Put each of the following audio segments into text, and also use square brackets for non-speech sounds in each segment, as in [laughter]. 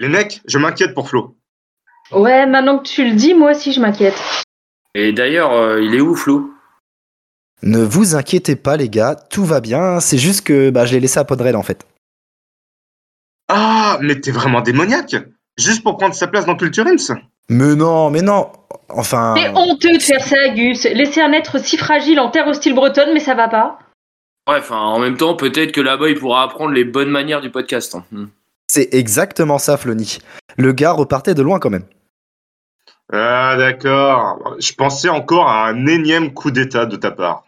Les mecs, je m'inquiète pour Flo. Ouais, maintenant que tu le dis, moi aussi je m'inquiète. Et d'ailleurs, euh, il est où, Flo? Ne vous inquiétez pas, les gars, tout va bien. C'est juste que bah, je l'ai laissé à Podred en fait. Ah, mais t'es vraiment démoniaque Juste pour prendre sa place dans Culture Ims Mais non, mais non. Enfin. C'est honteux de faire ça, Gus. Laisser un être si fragile en terre hostile bretonne, mais ça va pas. Ouais, enfin, en même temps, peut-être que là-bas, il pourra apprendre les bonnes manières du podcast. hein. C'est exactement ça, Flony. Le gars repartait de loin quand même. Ah, d'accord. Je pensais encore à un énième coup d'état de ta part.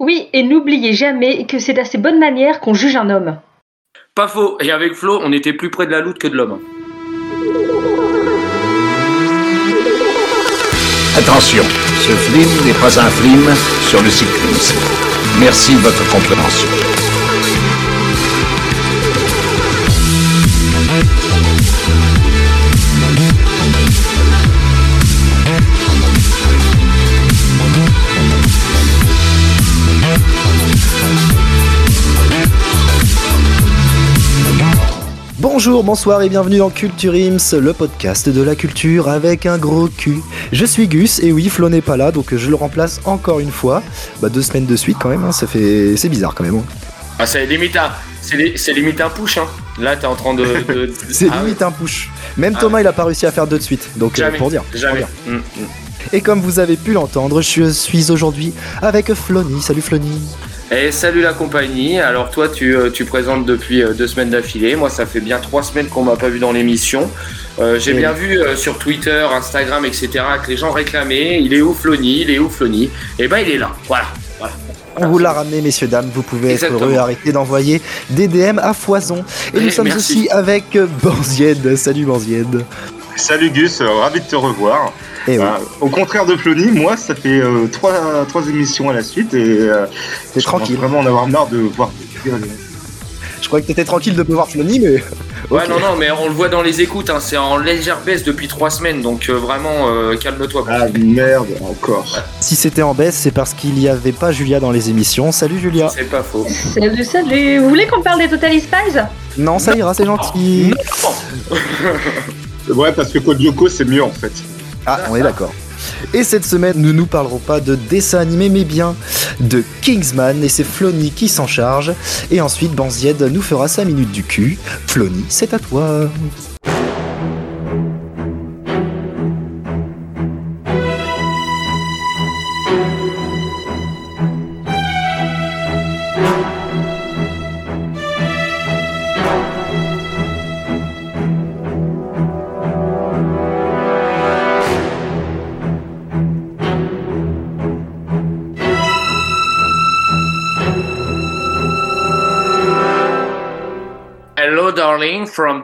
Oui, et n'oubliez jamais que c'est à ces bonnes manières qu'on juge un homme. Pas faux. Et avec Flo, on était plus près de la loot que de l'homme. Attention, ce film n'est pas un film sur le cyclisme. Merci de votre compréhension. Bonjour, bonsoir et bienvenue dans Culture Ims, le podcast de la culture avec un gros cul. Je suis Gus et oui, Flo n'est pas là donc je le remplace encore une fois. Bah deux semaines de suite quand même, hein, ça fait, c'est bizarre quand même. hein. Ah, c'est limite un, c'est li- c'est limite un push, hein. Là, t'es en train de. de- [laughs] C'est Ah, limite un push. Même Ah Thomas il a pas réussi à faire deux de suite, donc euh, Jamais. pour dire. pour Jamais. dire. Hmm, hmm. Et comme vous avez pu l'entendre, je suis aujourd'hui avec Flony. Salut Flony. Et salut la compagnie. Alors toi, tu, euh, tu présentes depuis euh, deux semaines d'affilée. Moi, ça fait bien trois semaines qu'on m'a pas vu dans l'émission. Euh, J'ai bien vu euh, sur Twitter, Instagram, etc. que les gens réclamaient. Il est où Flony? Il est où Flony? Et ben, il est là. Voilà. voilà. On vous l'a ramené, messieurs, dames. Vous pouvez être heureux arrêter d'envoyer des DM à foison. Et nous Eh, sommes merci. aussi avec Banzied. Salut Banzied. Salut Gus, euh, ravi de te revoir. Et oui, Euh, au contraire de Flony, moi, ça fait euh, trois, trois émissions à la suite et euh, commence tranquille. vraiment en avoir marre de voir. Je croyais que t'étais tranquille de pouvoir Flony, mais. Ouais, non, non, mais on le voit dans les écoutes. hein, C'est en légère baisse depuis trois semaines. Donc euh, vraiment, euh, calme-toi. Ah merde, encore. Si c'était en baisse, c'est parce qu'il n'y avait pas Julia dans les émissions. Salut Julia. C'est pas faux. Salut, salut. Vous voulez qu'on parle des Total Spies? Non, ça ira, c'est gentil. [laughs] Ouais, parce que Code c'est mieux en fait. Ah, on est d'accord. Et cette semaine, nous ne parlerons pas de dessin animé, mais bien de Kingsman, et c'est Flony qui s'en charge. Et ensuite, Banzied nous fera sa minute du cul. Flony, c'est à toi.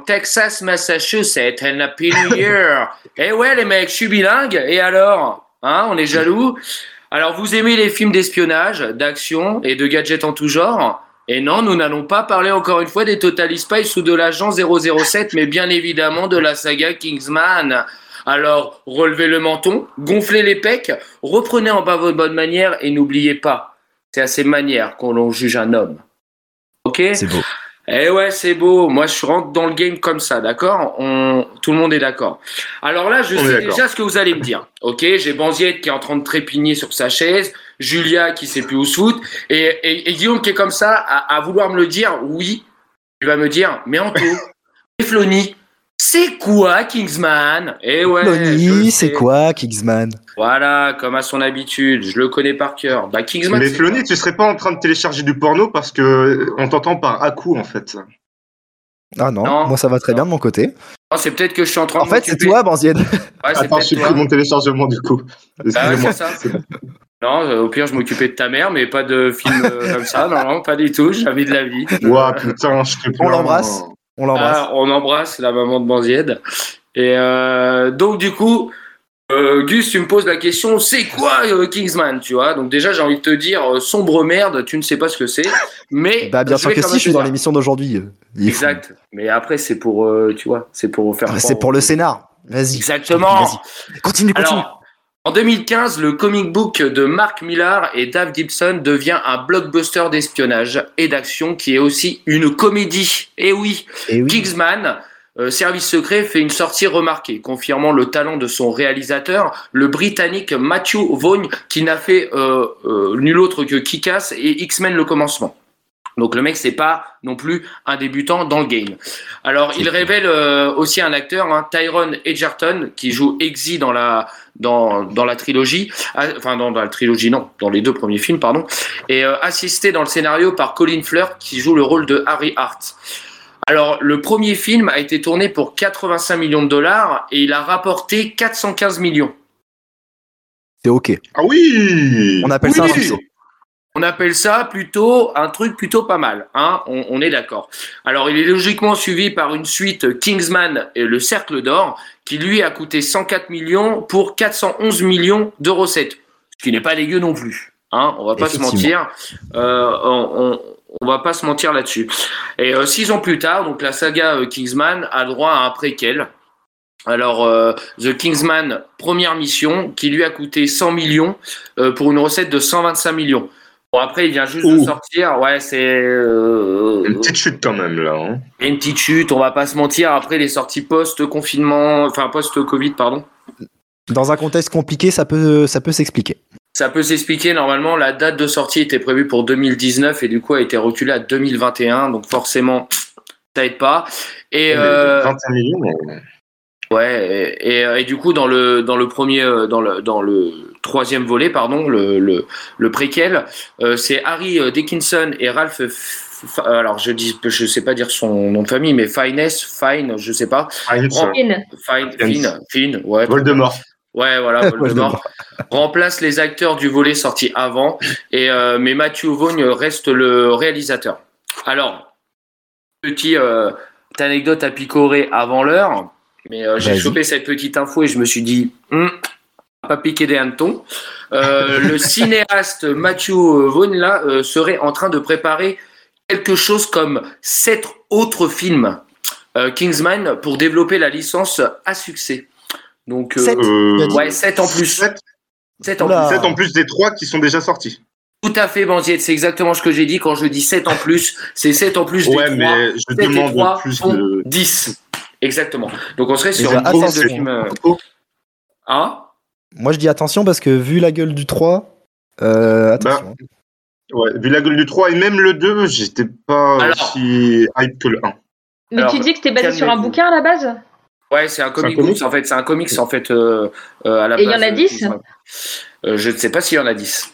Texas, Massachusetts and Happy New Year. [laughs] eh ouais les mecs, je suis bilingue. Et alors? Hein, on est jaloux? Alors vous aimez les films d'espionnage, d'action et de gadgets en tout genre? Et non, nous n'allons pas parler encore une fois des Total Spies ou de l'agent 007, mais bien évidemment de la saga Kingsman. Alors, relevez le menton, gonflez les pecs, reprenez en bas votre bonne manière et n'oubliez pas, c'est à ces manières qu'on juge un homme. Ok? C'est beau. Eh ouais, c'est beau. Moi, je rentre dans le game comme ça, d'accord? On, tout le monde est d'accord. Alors là, je On sais déjà ce que vous allez me dire. Ok, j'ai Banziette qui est en train de trépigner sur sa chaise, Julia qui sait plus où se foutre, et, et- et Guillaume qui est comme ça à, à vouloir me le dire. Oui, il va me dire, mais Anto, [laughs] et Flony, c'est quoi Kingsman? Eh ouais. sais. c'est quoi Kingsman? Voilà, comme à son habitude, je le connais par cœur. Bah Kingsman. Mais Flony, tu serais pas en train de télécharger du porno parce que euh, on t'entend par à coup en fait. Ah non, Non, moi ça va très non. bien de mon côté. Oh, c'est peut-être que je suis en train En de fait, c'est toi, Banzied. Ouais, c'est [laughs] Attends, je suis pris mon téléchargement du coup. Bah ouais, Excusez-moi. c'est ça. Non, euh, au pire, je m'occupais de ta mère, mais pas de film euh, comme ça. Non, non, pas du tout. Jamais de la vie. Ouah, putain, je te On l'embrasse. On l'embrasse. Ah, on embrasse la maman de Banzied. Et euh, donc, du coup, euh, Gus, tu me poses la question c'est quoi euh, Kingsman Tu vois? Donc, déjà, j'ai envie de te dire euh, sombre merde, tu ne sais pas ce que c'est. Mais. bah, bien sûr que si, je suis dans l'émission d'aujourd'hui. Fou. Exact. Mais après, c'est pour, tu vois, c'est pour faire. Ah, C'est pour le scénar. Vas-y. Exactement. Vas-y. Continue, continue. Alors, en 2015, le comic book de Mark Millar et Dave Gibson devient un blockbuster d'espionnage et d'action qui est aussi une comédie. Et oui, Et oui. Kingsman euh, Service Secret fait une sortie remarquée, confirmant le talent de son réalisateur, le Britannique Matthew Vaughn, qui n'a fait euh, euh, nul autre que Kick-Ass et X-Men le commencement. Donc le mec c'est pas non plus un débutant dans le game. Alors il révèle euh, aussi un acteur, hein, Tyrone Edgerton, qui joue Exy dans la dans, dans la trilogie, Ah, enfin dans, dans la trilogie non, dans les deux premiers films pardon, et euh, assisté dans le scénario par Colin Firth qui joue le rôle de Harry Hart. Alors le premier film a été tourné pour 85 millions de dollars et il a rapporté 415 millions. C'est ok. Ah oui On appelle ça un succès. On appelle ça plutôt un truc plutôt pas mal, hein on, on est d'accord. Alors il est logiquement suivi par une suite Kingsman et le Cercle d'Or, qui lui a coûté 104 millions pour 411 millions de recettes, ce qui n'est pas dégueu non plus. Hein, on va pas se mentir, euh, on, on, on va pas se mentir là-dessus. Et euh, six ans plus tard, donc la saga euh, Kingsman a droit à un préquel. Alors, euh, The Kingsman, première mission, qui lui a coûté 100 millions euh, pour une recette de 125 millions. Bon, après, il vient juste de sortir. Ouais, c'est. euh, Une petite chute quand même là. hein. une petite chute, on va pas se mentir. Après, les sorties post-confinement, enfin post-Covid, pardon. Dans un contexte compliqué, ça peut, ça peut s'expliquer. Ça peut s'expliquer. Normalement, la date de sortie était prévue pour 2019 et du coup a été reculée à 2021. Donc forcément, ça aide pas. Et euh, 25 millions. mais- ouais, et, et, euh, et du coup dans le dans le premier euh, dans le dans le troisième volet, pardon, le le, le préquel, euh, c'est Harry Dickinson et Ralph. F- alors je dis, je sais pas dire son nom de famille, mais Finesse, Fine, je sais pas. Fine. Fine, Fine, ouais. Voldemort. Ouais, voilà, [laughs] Voldemort remplace les acteurs du volet sorti avant, et euh, mais Matthew Vaughn reste le réalisateur. Alors, petit euh, petite anecdote à picorer avant l'heure, mais euh, j'ai chopé cette petite info et je me suis dit, Hum, pas piquer des hannetons. Euh, [laughs] le cinéaste Matthew Vaughn là euh, serait en train de préparer quelque chose comme sept autres films euh, Kingsman pour développer la licence à succès. Donc, euh, Sept Euh, Tu as dit ouais, 7 en plus. Sept. 7 en plus. Sept en plus des trois qui sont déjà sortis. Tout à fait, Banziette. C'est exactement ce que j'ai dit quand je dis 7 en plus. C'est 7 en plus Ouais, des 3. mais je 7 et demande 3 plus de. 10. Exactement. Donc on serait sur une dizaine de attention. films. euh, Hein? Moi, je dis attention parce que vu la gueule du 3, euh, attention. Ouais, vu la gueule du 3 et même le 2, j'étais pas Alors. aussi hype que le 1. Mais Alors, tu dis que c'était basé sur un bouquin à la base? Ouais, c'est un comic comic books en fait. C'est un comics en fait euh, euh, à la Et il y en a euh, 10? Kingsman. Euh, Je ne sais pas s'il y en a 10.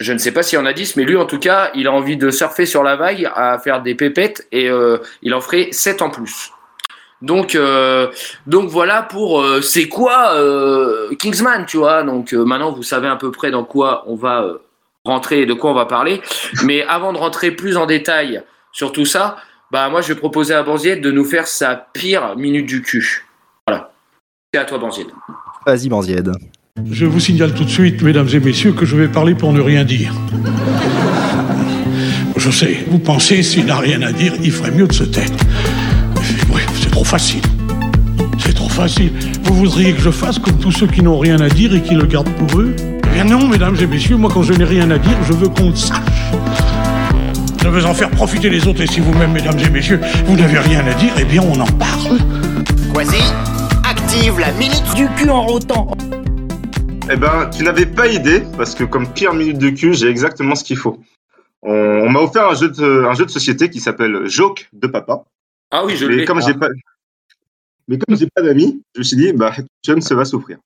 Je ne sais pas s'il y en a 10, mais lui en tout cas, il a envie de surfer sur la vague, à faire des pépettes et euh, il en ferait 7 en plus. Donc, euh, donc voilà pour euh, c'est quoi euh, Kingsman, tu vois. Donc euh, maintenant vous savez à peu près dans quoi on va euh, rentrer et de quoi on va parler. Mais avant de rentrer plus en détail sur tout ça, bah moi je vais proposer à Banziette de nous faire sa pire minute du cul. Voilà. C'est à toi Banziette. Vas-y, Banzied. Je vous signale tout de suite, mesdames et messieurs, que je vais parler pour ne rien dire. Je sais, vous pensez, s'il n'a rien à dire, il ferait mieux de se taire. Trop facile. C'est trop facile. Vous voudriez que je fasse comme tous ceux qui n'ont rien à dire et qui le gardent pour eux? Eh bien non, mesdames et messieurs, moi quand je n'ai rien à dire, je veux qu'on le sache. Je veux en faire profiter les autres et si vous-même, mesdames et messieurs, vous n'avez rien à dire, eh bien on en parle. Quasi, active la minute du cul en rotant. Eh ben, tu n'avais pas idée, parce que comme pire minute de cul, j'ai exactement ce qu'il faut. On, on m'a offert un jeu, de, un jeu de société qui s'appelle Joke de Papa. Ah oui, je Mais l'ai. comme j'ai pas, mais comme j'ai pas d'amis, je me suis dit, bah, John se va souffrir.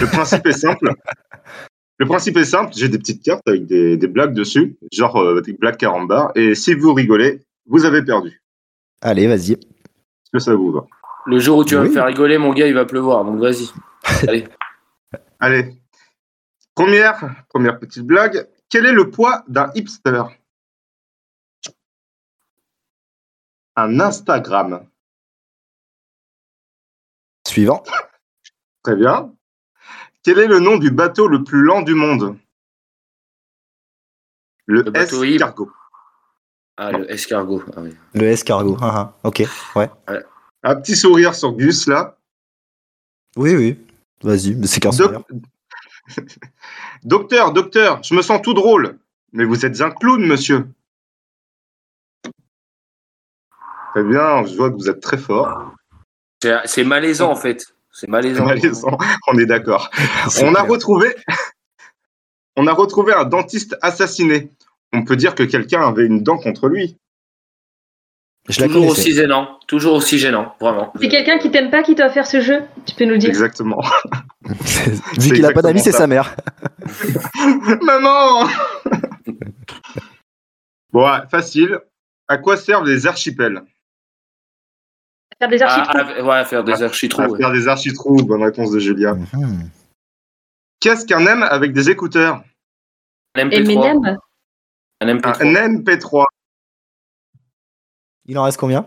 Le principe est simple. [laughs] Le principe est simple. J'ai des petites cartes avec des, des blagues dessus, genre euh, des blagues carambar. Et si vous rigolez, vous avez perdu. Allez, vas-y. Est-ce que ça vous va? Le jour où tu vas Oui. me faire rigoler, mon gars, il va pleuvoir. Donc vas-y. [laughs] Allez. Allez. Première, première petite blague. Quel est le poids d'un hipster? Un Instagram. Suivant. Très bien. Quel est le nom du bateau le plus lent du monde? Le, Le bateau ivre. escargot. Ah, le escargot. Ah, oui. Le escargot. Ah, ah. Ok, ouais. Un petit sourire sur Gus là. Oui, oui. Vas-y, mais c'est qu'un sourire. [laughs] docteur, docteur, je me sens tout drôle. Mais vous êtes un clown, monsieur. Très bien, je vois que vous êtes très fort. C'est- malaisant en fait. C'est C'est malaisant. malaisant, on est d'accord. On a retrouvé, on a retrouvé un dentiste assassiné. On peut dire que quelqu'un avait une dent contre lui. Je Toujours aussi gênant. Toujours aussi gênant, vraiment. C'est quelqu'un qui t'aime pas qui doit faire ce jeu Tu peux nous dire Exactement. [laughs] Vu qu'il a pas d'amis, c'est sa mère. Maman Bon, ouais, facile. À quoi servent les archipels? Faire des archives. Ah, ah, ouais, faire des architrous. À ouais. faire des architrous, bonne réponse de Julia. Mhm. Qu'est-ce qu'un M avec des écouteurs Un Et MP3. Eminem Un Un MP3. MP3. Il en reste combien?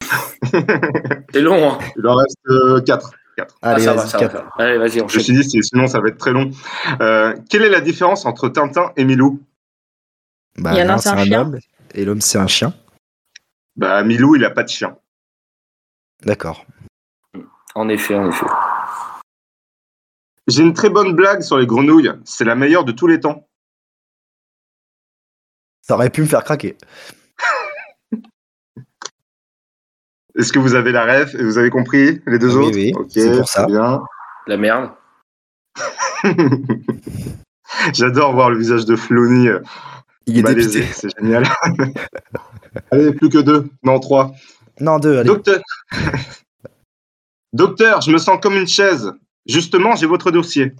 [laughs] C'est long, hein. Il en reste 4. Ah, Allez, ça va, vas-y, ça va, quatre. ça va. Allez, vas-y, Je me suis dit, sinon ça va être très long. Euh, quelle est la différence entre Tintin et Milou? Bah, Il y en a un, c'est un chien. homme et l'homme, c'est un chien. Bah, Milou, il a pas de chien. D'accord. En effet, en effet. J'ai une très bonne blague sur les grenouilles. C'est la meilleure de tous les temps. Ça aurait pu me faire craquer. [laughs] Est-ce que vous avez la ref et vous avez compris les deux Oui, autres oui, Ok, c'est pour ça. bien. La merde. [laughs] J'adore voir le visage de Flony euh, Il est malaisé, dépité. c'est génial. [laughs] allez, plus que deux, non trois. Non, deux, allez. Docteur, [laughs] Docteur, je me sens comme une chaise. Justement, j'ai votre dossier.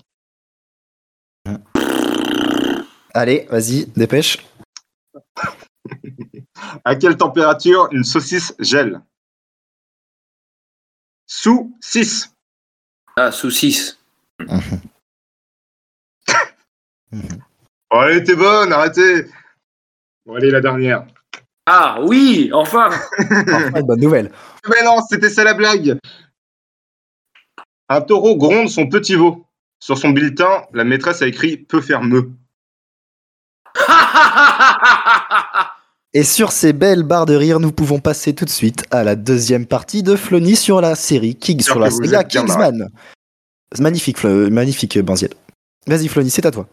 Allez, vas-y, dépêche. [laughs] À quelle température une saucisse gèle? Sous 6. Ah, sous 6. Oh, elle était bonne, arrêtez. Bon, allez, la dernière. Ah, oui, enfin Enfin, une bonne nouvelle. [laughs] Mais non, c'était ça la blague. Un taureau gronde son petit veau. Sur son bulletin, la maîtresse a écrit peut faire me. [laughs] Et sur ces belles barres de rire, nous pouvons passer tout de suite à la deuxième partie de Flony sur la série King, sur la bien Kingsman. Magnifique, Flo- magnifique, euh, Banziel. Vas-y, Flony, c'est à toi.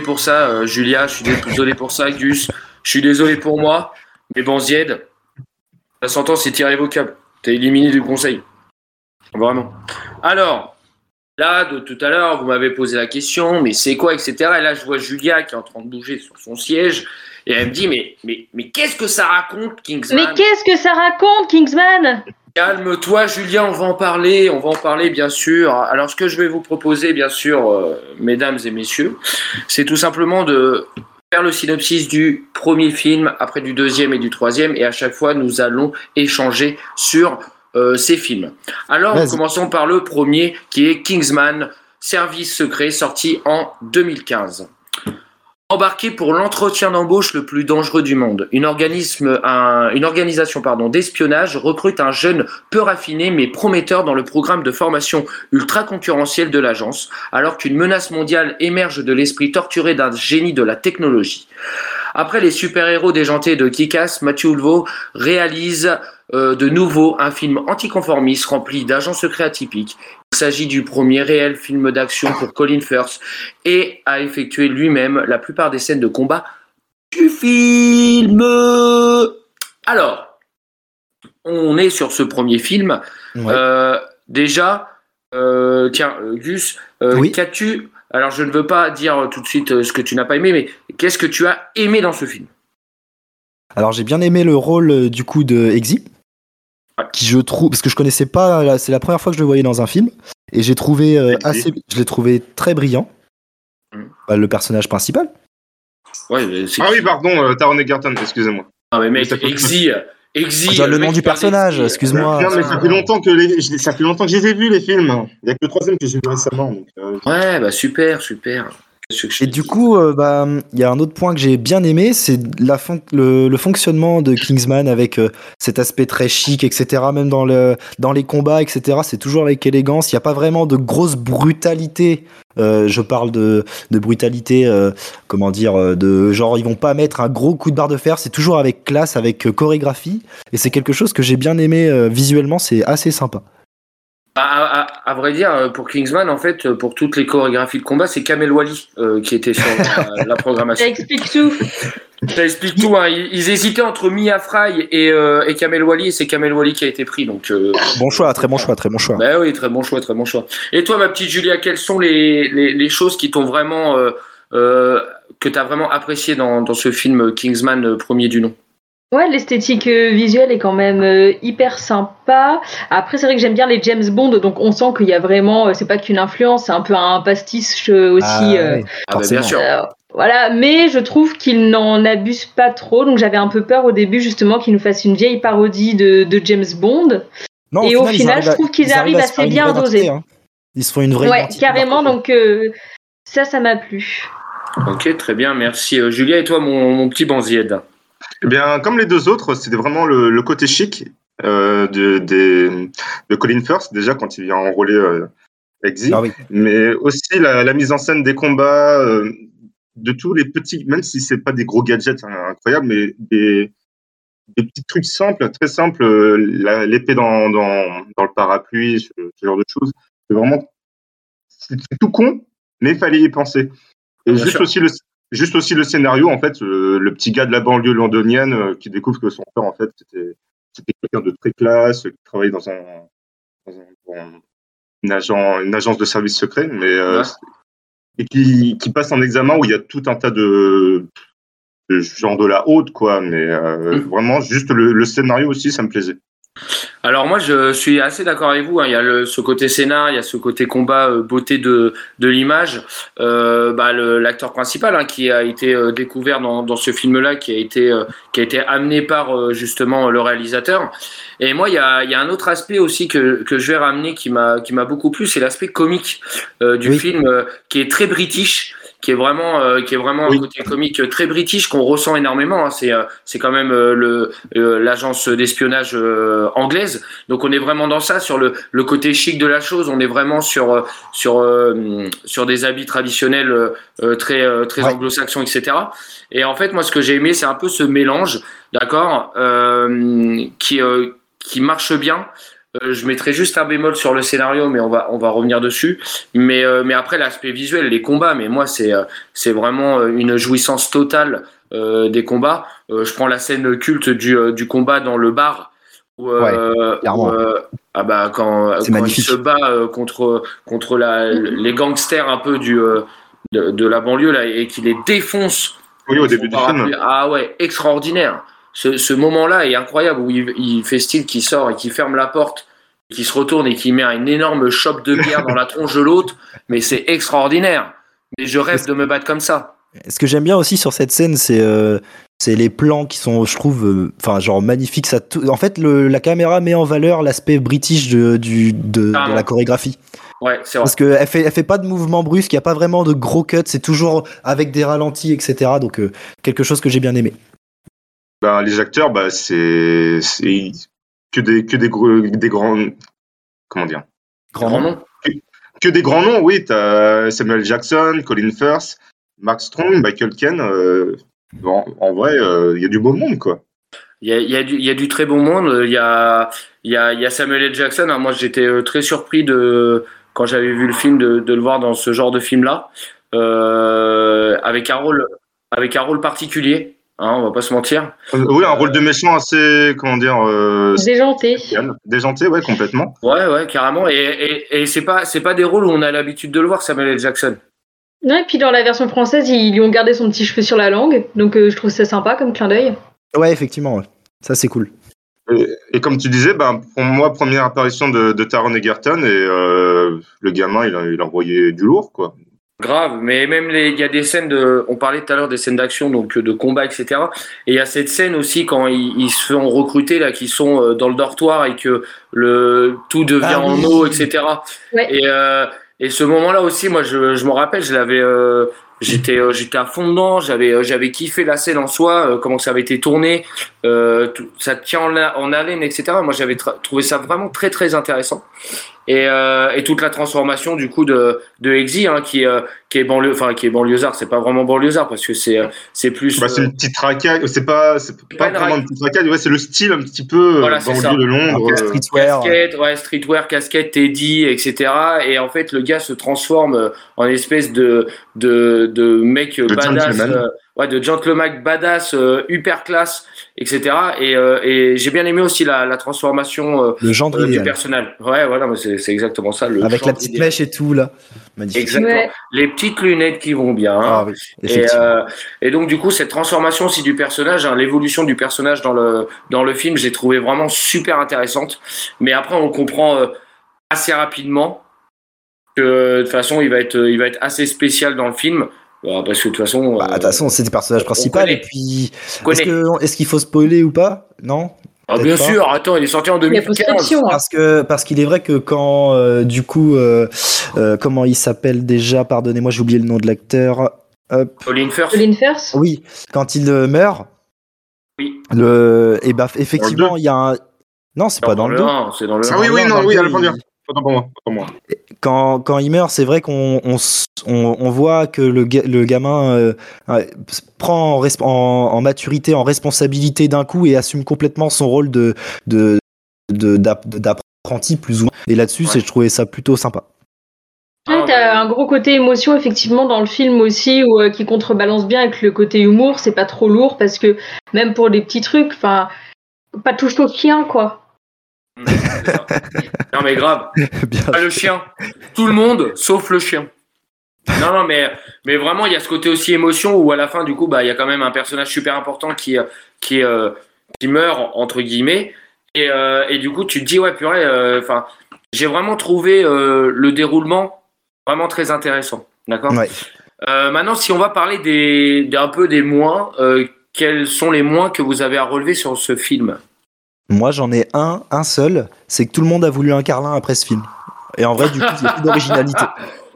Pour ça, euh, Julia. Je suis désolé pour ça, Gus. Je suis désolé pour moi. Mais bon, Zied, la sentence est irrévocable. T'es éliminé du conseil. Vraiment. Alors, là, de tout à l'heure, vous m'avez posé la question, mais c'est quoi, etc. Et là, je vois Julia qui est en train de bouger sur son siège. Et elle me dit, mais, mais, mais qu'est-ce que ça raconte, Kingsman? Mais qu'est-ce que ça raconte, Kingsman? Calme-toi, Julien, on va en parler, on va en parler bien sûr. Alors, ce que je vais vous proposer, bien sûr, euh, mesdames et messieurs, c'est tout simplement de faire le synopsis du premier film, après du deuxième et du troisième, et à chaque fois, nous allons échanger sur euh, ces films. Alors, Vas-y. commençons par le premier, qui est Kingsman, Service secret, sorti en 2015. Embarqué pour l'entretien d'embauche le plus dangereux du monde, une, organisation pardon, d'espionnage recrute un jeune peu raffiné mais prometteur dans le programme de formation ultra concurrentiel de l'agence, alors qu'une menace mondiale émerge de l'esprit torturé d'un génie de la technologie. Après les super-héros déjantés de Kick-Ass, Matthew Ulvo réalise euh, de nouveau un film anticonformiste rempli d'agents secrets atypiques. Il s'agit du premier réel film d'action pour Colin Firth et a effectué lui-même la plupart des scènes de combat du film. Alors, on est sur ce premier film. Ouais. Euh, déjà, euh, tiens, Gus, Oui. qu'as-tu Alors, je ne veux pas dire tout de suite euh, ce que tu n'as pas aimé, mais qu'est-ce que tu as aimé dans ce film? Alors j'ai bien aimé le rôle euh, du coup de Exy, Ouais. qui je trouve parce que je connaissais pas, c'est la première fois que je le voyais dans un film et j'ai trouvé euh, assez, je l'ai trouvé très brillant. Mm. Bah, le personnage principal. Ouais, mais c'est- Ah oui, pardon, euh, Taron Egerton, excusez-moi. Ah, mais mec, Exy, [laughs] Genre le nom du personnage, excuse-moi. Non, mais ça fait longtemps que les, ça fait longtemps que je les ai vus les films. Il y a que le troisième que j'ai vu récemment. Donc, euh, Ouais, bah super, super. Et du coup, euh, bah, il y a un autre point que j'ai bien aimé, c'est la fon- le, le fonctionnement de Kingsman avec euh, cet aspect très chic, etc. Même dans, le, dans les combats, etc. C'est toujours avec élégance. Il n'y a pas vraiment de grosse brutalité. Euh, je parle de, de brutalité, comment dire, de genre ils vont pas mettre un gros coup de barre de fer. C'est toujours avec classe, avec chorégraphie. Et c'est quelque chose que j'ai bien aimé visuellement. C'est assez sympa. À, à- à- à vrai dire, euh, pour Kingsman, en fait, euh, pour toutes les chorégraphies de combat, c'est Kamel Wally euh, qui était sur la, [laughs] la programmation. Ça explique tout. Ça explique tout. Hein. Ils, ils hésitaient entre Mia Fry et, euh, et Kamel Wally, et c'est Kamel Wally qui a été pris. Donc, euh, Bon choix, très bon choix, très bon choix. bah oui, très bon choix, très bon choix. Et toi, ma petite Julia, quelles sont les, les, les choses qui t'ont vraiment euh, euh, que t'as vraiment apprécié dans, dans ce film Kingsman premier du nom? Ouais, l'esthétique euh, visuelle est quand même euh, hyper sympa. Après, c'est vrai que j'aime bien les James Bond, donc on sent qu'il y a vraiment, euh, c'est pas qu'une influence, c'est un peu un pastiche aussi. Ah, ouais, Ah bah, bien sûr. euh, voilà, mais je trouve qu'il n'en abuse pas trop, donc j'avais un peu peur au début justement qu'il nous fasse une vieille parodie de, de James Bond. Non, Et au final, je à- trouve qu'ils ils arrivent à se assez bien vraie doser. hein. Ils se font une vraie Ouais, carrément, donc euh, ça, ça m'a plu. Ok, très bien, merci. Euh, Julia, et toi, mon, mon petit Banzied Eh bien, comme les deux autres, c'était vraiment le, le côté chic euh, de, des- de Colin Firth, déjà quand il vient enrôler euh, Exy, Ah oui. mais aussi la, la mise en scène des combats, euh, de tous les petits, même si c'est pas des gros gadgets hein, incroyables, mais des, des petits trucs simples, très simples, euh, l'épée dans, dans, dans le parapluie, ce, ce genre de choses. C'est vraiment, c'est tout con, mais il fallait y penser. Et Bien juste sûr. aussi le, Juste aussi le scénario, en fait, euh, le petit gars de la banlieue londonienne euh, qui découvre que son père, en fait, c'était c'était quelqu'un de très classe, qui travaillait dans, un, dans, un- dans une, agent, une agence de service secret, mais euh, Ouais. et qui, qui passe un examen où il y a tout un tas de, de genre de la haute, quoi. Mais euh, Mm. vraiment, juste le, le scénario aussi, ça me plaisait. Alors moi je suis assez d'accord avec vous. hein. Il y a le, ce côté scénar, il y a ce côté combat, euh, beauté de, de l'image. Euh, bah, L'acteur principal hein, qui a été euh, découvert dans, dans ce film-là, qui a été qui a été amené par justement le réalisateur. Et moi il y a, il y a un autre aspect aussi que, que je vais ramener qui m'a qui m'a beaucoup plu, c'est l'aspect comique du Oui. film qui est très british qui est vraiment euh, qui est vraiment Oui. un côté comique très british qu'on ressent énormément hein. c'est euh, c'est quand même euh, le euh, l'agence d'espionnage euh, anglaise donc on est vraiment dans ça sur le, le côté chic de la chose on est vraiment sur euh, sur euh, sur des habits traditionnels très euh, très Ouais. anglo-saxons etc et en fait moi ce que j'ai aimé c'est un peu ce mélange d'accord euh, qui euh, qui marche bien euh, je mettrai juste un bémol sur le scénario, mais on va on va revenir dessus. Mais euh, mais après l'aspect visuel, les combats, mais moi c'est euh, c'est vraiment une jouissance totale euh, des combats. Euh, je prends la scène culte du euh, du combat dans le bar où, euh, clairement. où, euh, ah bah quand, il se bat euh, contre contre la les gangsters un peu du euh, de, de la banlieue là et qui les défonce Oui, au début du film. Ah ouais, extraordinaire. Ce, ce moment-là est incroyable où il, il fait style qui sort et qui ferme la porte, qui se retourne et qui met une énorme chope de bière dans la tronche de l'autre. Mais c'est extraordinaire. Mais je rêve de me battre comme ça. Ce que j'aime bien aussi sur cette scène, c'est euh, c'est les plans qui sont, je trouve, euh, enfin genre magnifiques. Ça, en fait, le- la caméra met en valeur l'aspect british de, du, de, de Carrément. la chorégraphie. Ouais, c'est vrai. Parce qu'elle fait, elle fait pas de mouvements brusques, il n'y a pas vraiment de gros cuts, c'est toujours avec des ralentis, etc. Donc euh, quelque chose que j'ai bien aimé. Ben, les acteurs, bah, c'est c'est que des que des gros, des grands comment dire? Grand nom. que des grands noms. Oui, t'as Samuel Jackson, Colin Firth, Mark Strong, Michael Ken. euh, bon, en vrai, euh, il y a du beau monde, quoi. Il y a, il y, a du- il y a du très bon monde. Il y a, il y a, il y a Samuel L. Jackson. Alors, moi, j'étais euh, très surpris de quand j'avais vu le film de, de le voir dans ce genre de film-là, euh, avec un rôle, avec un rôle particulier. Hein, on va pas se mentir. Euh, oui, un rôle de méchant assez, comment dire, euh, Déjanté. spécial. déjanté, ouais, complètement. Ouais, ouais, carrément. Et, et, et c'est pas, c'est pas des rôles où on a l'habitude de le voir, Samuel L. Jackson. Ouais, et puis dans la version française, ils lui ont gardé son petit cheveu sur la langue, donc euh, je trouve ça sympa comme clin d'œil. Ouais, effectivement, ouais. ça c'est cool. Et, et comme tu disais, ben, pour moi, première apparition de, de Taron Egerton et euh, le gamin, il a, il a envoyé du lourd, quoi. Grave, mais même les, il y a des scènes de, on parlait tout à l'heure des scènes d'action, donc de combat, etc. Et il y a cette scène aussi quand ils, ils se font recruter là, qui sont euh, dans le dortoir et que le tout devient Ah en oui. eau, etc. Ouais. Et, euh, et ce moment-là aussi, moi, je, je me rappelle, je l'avais, euh, j'étais, euh, j'étais à fond dedans, j'avais, euh, j'avais kiffé la scène en soi, euh, comment ça avait été tourné, euh, tout- ça tient en, en haleine, etc. Moi, j'avais trouvé ça vraiment très, très intéressant. Et, euh, et toute la transformation du coup de de Exy, hein, qui euh, qui est banlieue, enfin qui est banlieusard, c'est pas vraiment banlieusard parce que c'est euh, c'est plus Bah, c'est euh, une petite racaille. C'est pas, c'est pas une vraiment une petite racaille. Ouais, c'est le style un petit peu euh, Voilà, ça. banlieue de Londres. Euh, streetwear. casquette, ouais, streetwear, casquette, teddy, etc. Et en fait, le gars se transforme euh, en espèce de de de mec euh, De badass, euh, ouais, de gentleman badass, euh, hyper classe, etc. Et euh, et j'ai bien aimé aussi la la transformation euh, Le genre euh, du personnel. Ouais, voilà, mais c'est c'est exactement ça. Le Avec la petite mèche et tout, là. Magnifique. Exactement. Ouais. Les petites lunettes qui vont bien. Ah oui, Et, effectivement. euh, et donc du coup cette transformation aussi du personnage, hein, l'évolution du personnage dans le dans le film, j'ai trouvé vraiment super intéressante. Mais après on comprend euh, assez rapidement que de toute façon il va être il va être assez spécial dans le film Bah, parce que de toute façon Bah, euh, façon, c'est le personnage principal. Et puis, est-ce connaît. que- est-ce qu'il faut spoiler ou pas? Non? Ah, bien pas. sûr, attends, il est sorti en Il y a 2015. post-fiction. hein. Parce que parce qu'il est vrai que quand euh, du coup euh, euh, comment il s'appelle déjà Pardonnez-moi, j'ai oublié le nom de l'acteur. Colin Firth. Colin Firth? Oui, quand il euh, meurt. Oui. Le et bah effectivement il y a un. Non, c'est pas dans le 2. 1, c'est dans le Ah oui, oui, le non, oui, le à deux, pour moi. Pour moi. quand, quand il meurt, c'est vrai qu'on on, on, on voit que le, ga- le gamin euh, prend en, en, en maturité, en responsabilité d'un coup et assume complètement son rôle de de de- d'app- de- d'apprenti plus ou moins. Et là-dessus, Ouais. c'est je trouvais ça plutôt sympa. Ah, Ouais, t'as un gros côté émotion effectivement dans le film aussi où, euh, qui contrebalance bien avec le côté humour, c'est pas trop lourd parce que même pour des petits trucs, enfin pas touche au chien quoi. Mm, [laughs] non mais grave. Bien. Pas le chien. Tout le monde, sauf le chien. Non, non, mais, mais vraiment, il y a ce côté aussi émotion où à la fin, du coup, bah, il y a quand même un personnage super important qui, euh, qui, euh, qui meurt, entre guillemets. Et, euh, et du coup, tu te dis, ouais, purée, euh, enfin, j'ai vraiment trouvé le déroulement vraiment très intéressant. D'accord? Ouais. Maintenant, si on va parler des, des- un peu des moins, quels sont les moins que vous avez à relever sur ce film? Moi, j'en ai un, un seul. C'est que tout le monde a voulu un Carlin après ce film. Et en vrai, du coup, il n'y a plus d'originalité.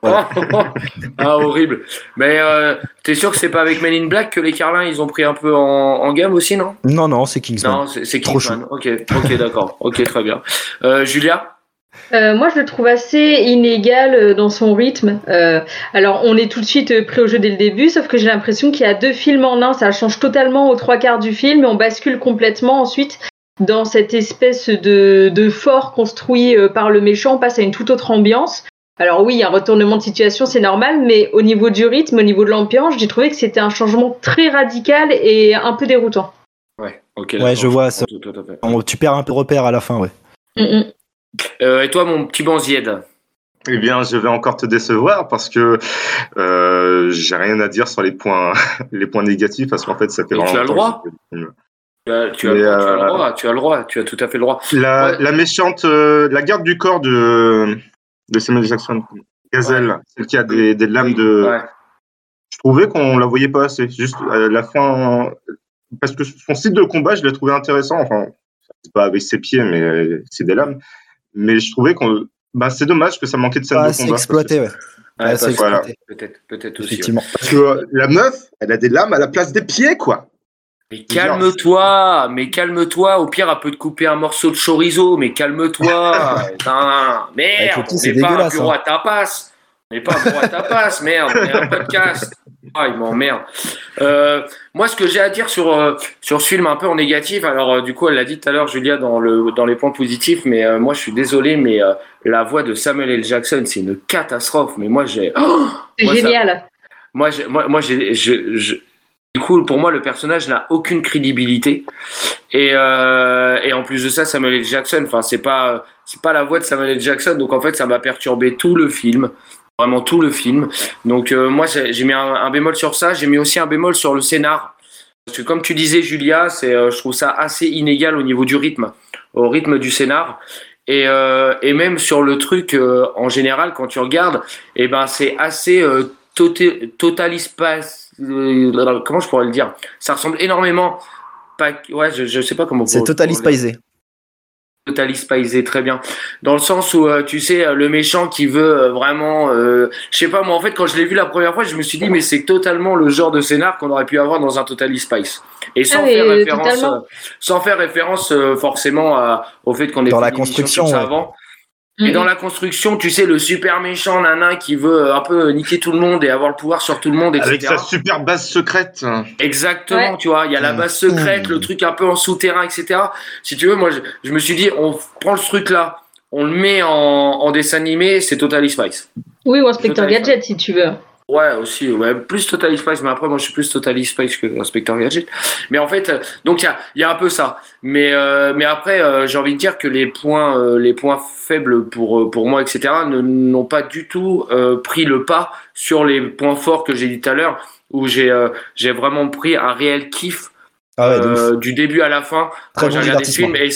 Voilà. [laughs] ah, horrible. Mais euh, t'es sûr que c'est pas avec Men in Black que les Carlins ils ont pris un peu en, en gamme aussi, non? Non, non, c'est Kingsman. Non, c'est c'est Trop Kingsman. Ok, ok, d'accord. Ok, très bien. Euh, Julia? Euh, moi, je le trouve assez inégal euh, dans son rythme. Euh, alors, on est tout de suite euh, pris au jeu dès le début, sauf que j'ai l'impression qu'il y a deux films en un. Ça change totalement aux trois quarts du film et on bascule complètement ensuite dans cette espèce de, de fort construit euh, par le méchant. On passe à une toute autre ambiance. Alors oui, il y a un retournement de situation, c'est normal, mais au niveau du rythme, au niveau de l'ambiance, j'ai trouvé que c'était un changement très radical et un peu déroutant. Ouais, ok. Ouais, je vois ça. tout, tout. On- Tu perds un peu repère à la fin, ouais. Mm, mm. Euh, et toi, mon petit Banzied Eh bien, je vais encore te décevoir parce que euh, j'ai rien à dire sur les points, [laughs] les points négatifs parce qu'en fait, ça fait Mais tu as le droit. que tu as, tu, as, Mais, tu as le euh, droit, tu as le droit, tu as tout à fait le droit. La, Ouais. la méchante, euh, la garde du corps de, de Samuel Jackson, Gazelle, celle qui a des, des lames de. Ouais. Je trouvais qu'on la voyait pas assez. Juste à la fin, parce que son style de combat, je l'ai trouvé intéressant. Enfin, c'est pas avec ses pieds, mais euh, c'est des lames. Mais je trouvais qu'on. Bah, c'est dommage que ça manquait de scène Pas de assez combat. exploité, ouais. Assez parce- voilà. exploité, Peut-être, peut-être aussi. ouais. effectivement. Parce que euh, la meuf, elle a des lames à la place des pieds, quoi. Mais calme-toi, mais calme-toi. Au pire, elle peut te couper un morceau de chorizo, mais calme-toi. [laughs] Merde, on n'est pas un bureau hein. à tapas. On n'est pas un bureau à tapas, merde, on est un podcast. [laughs] Ah, il m'emmerde. Euh, moi, ce que j'ai à dire sur, euh, sur ce film un peu en négatif, alors euh, du coup, elle l'a dit tout à l'heure, Julia, dans, le, dans les points positifs, mais euh, moi, je suis désolé, mais euh, la voix de Samuel L. Jackson, c'est une catastrophe. Mais moi, j'ai. [gasps] Oh C'est ça- génial. moi, j'ai- moi, moi j'ai, je, je- du coup, pour moi, le personnage n'a aucune crédibilité. Et, euh, et en plus de ça, Samuel L. Jackson, enfin, c'est pas, c'est pas la voix de Samuel L. Jackson. Donc, en fait, ça m'a perturbé tout le film. Vraiment tout le film. Donc, euh, moi, j'ai, mis un, bémol sur ça. J'ai mis aussi un bémol sur le scénar. Parce que, comme tu disais, Julia, c'est, euh, je trouve ça assez inégal au niveau du rythme, au rythme du scénar. Et, euh, et même sur le truc, euh, en général, quand tu regardes, eh ben, c'est assez, euh, Total, Total. Comment je pourrais le dire? Ça ressemble énormément. Pas, ouais, je, je sais pas comment. C'est le- Paisé. Totalis Paisé, très bien. Dans le sens où, euh, tu sais, euh, le méchant qui veut euh, vraiment, euh, je sais pas, moi en fait, quand je l'ai vu la première fois, je me suis dit, mais c'est totalement le genre de scénar qu'on aurait pu avoir dans un Totalis Spice. Et sans Ah, faire référence, euh, sans faire référence euh, forcément à- au fait qu'on ait Dans la construction, ouais. avant. Et Mhm. dans la construction, tu sais, le super méchant nana qui veut euh, un peu niquer tout le monde et avoir le pouvoir sur tout le monde, etc. Avec sa super base secrète. Exactement, Ouais. tu vois, il y a la Mmh. base secrète, Mmh. le truc un peu en souterrain, etc. Si tu veux, moi, je, je me suis dit, on prend ce truc-là, on le met en, en dessin animé, c'est Totally Spice. Oui, ou Inspecteur Gadget, si tu veux. Ouais, aussi, ouais, plus Totally Spice, mais après, moi, je suis plus Totally Spice que Inspector Gadget. Mais en fait, euh, donc, il y a, il y a un peu ça. Mais, euh, mais après, euh, j'ai envie de dire que les points, euh, les points faibles pour, euh, pour moi, etc., ne- n'ont pas du tout euh, pris le pas sur les points forts que j'ai dit tout à l'heure, où j'ai euh, j'ai vraiment pris un réel kiff Ah ouais, du début à la fin Très quand j'ai regardé ce divertissement. film et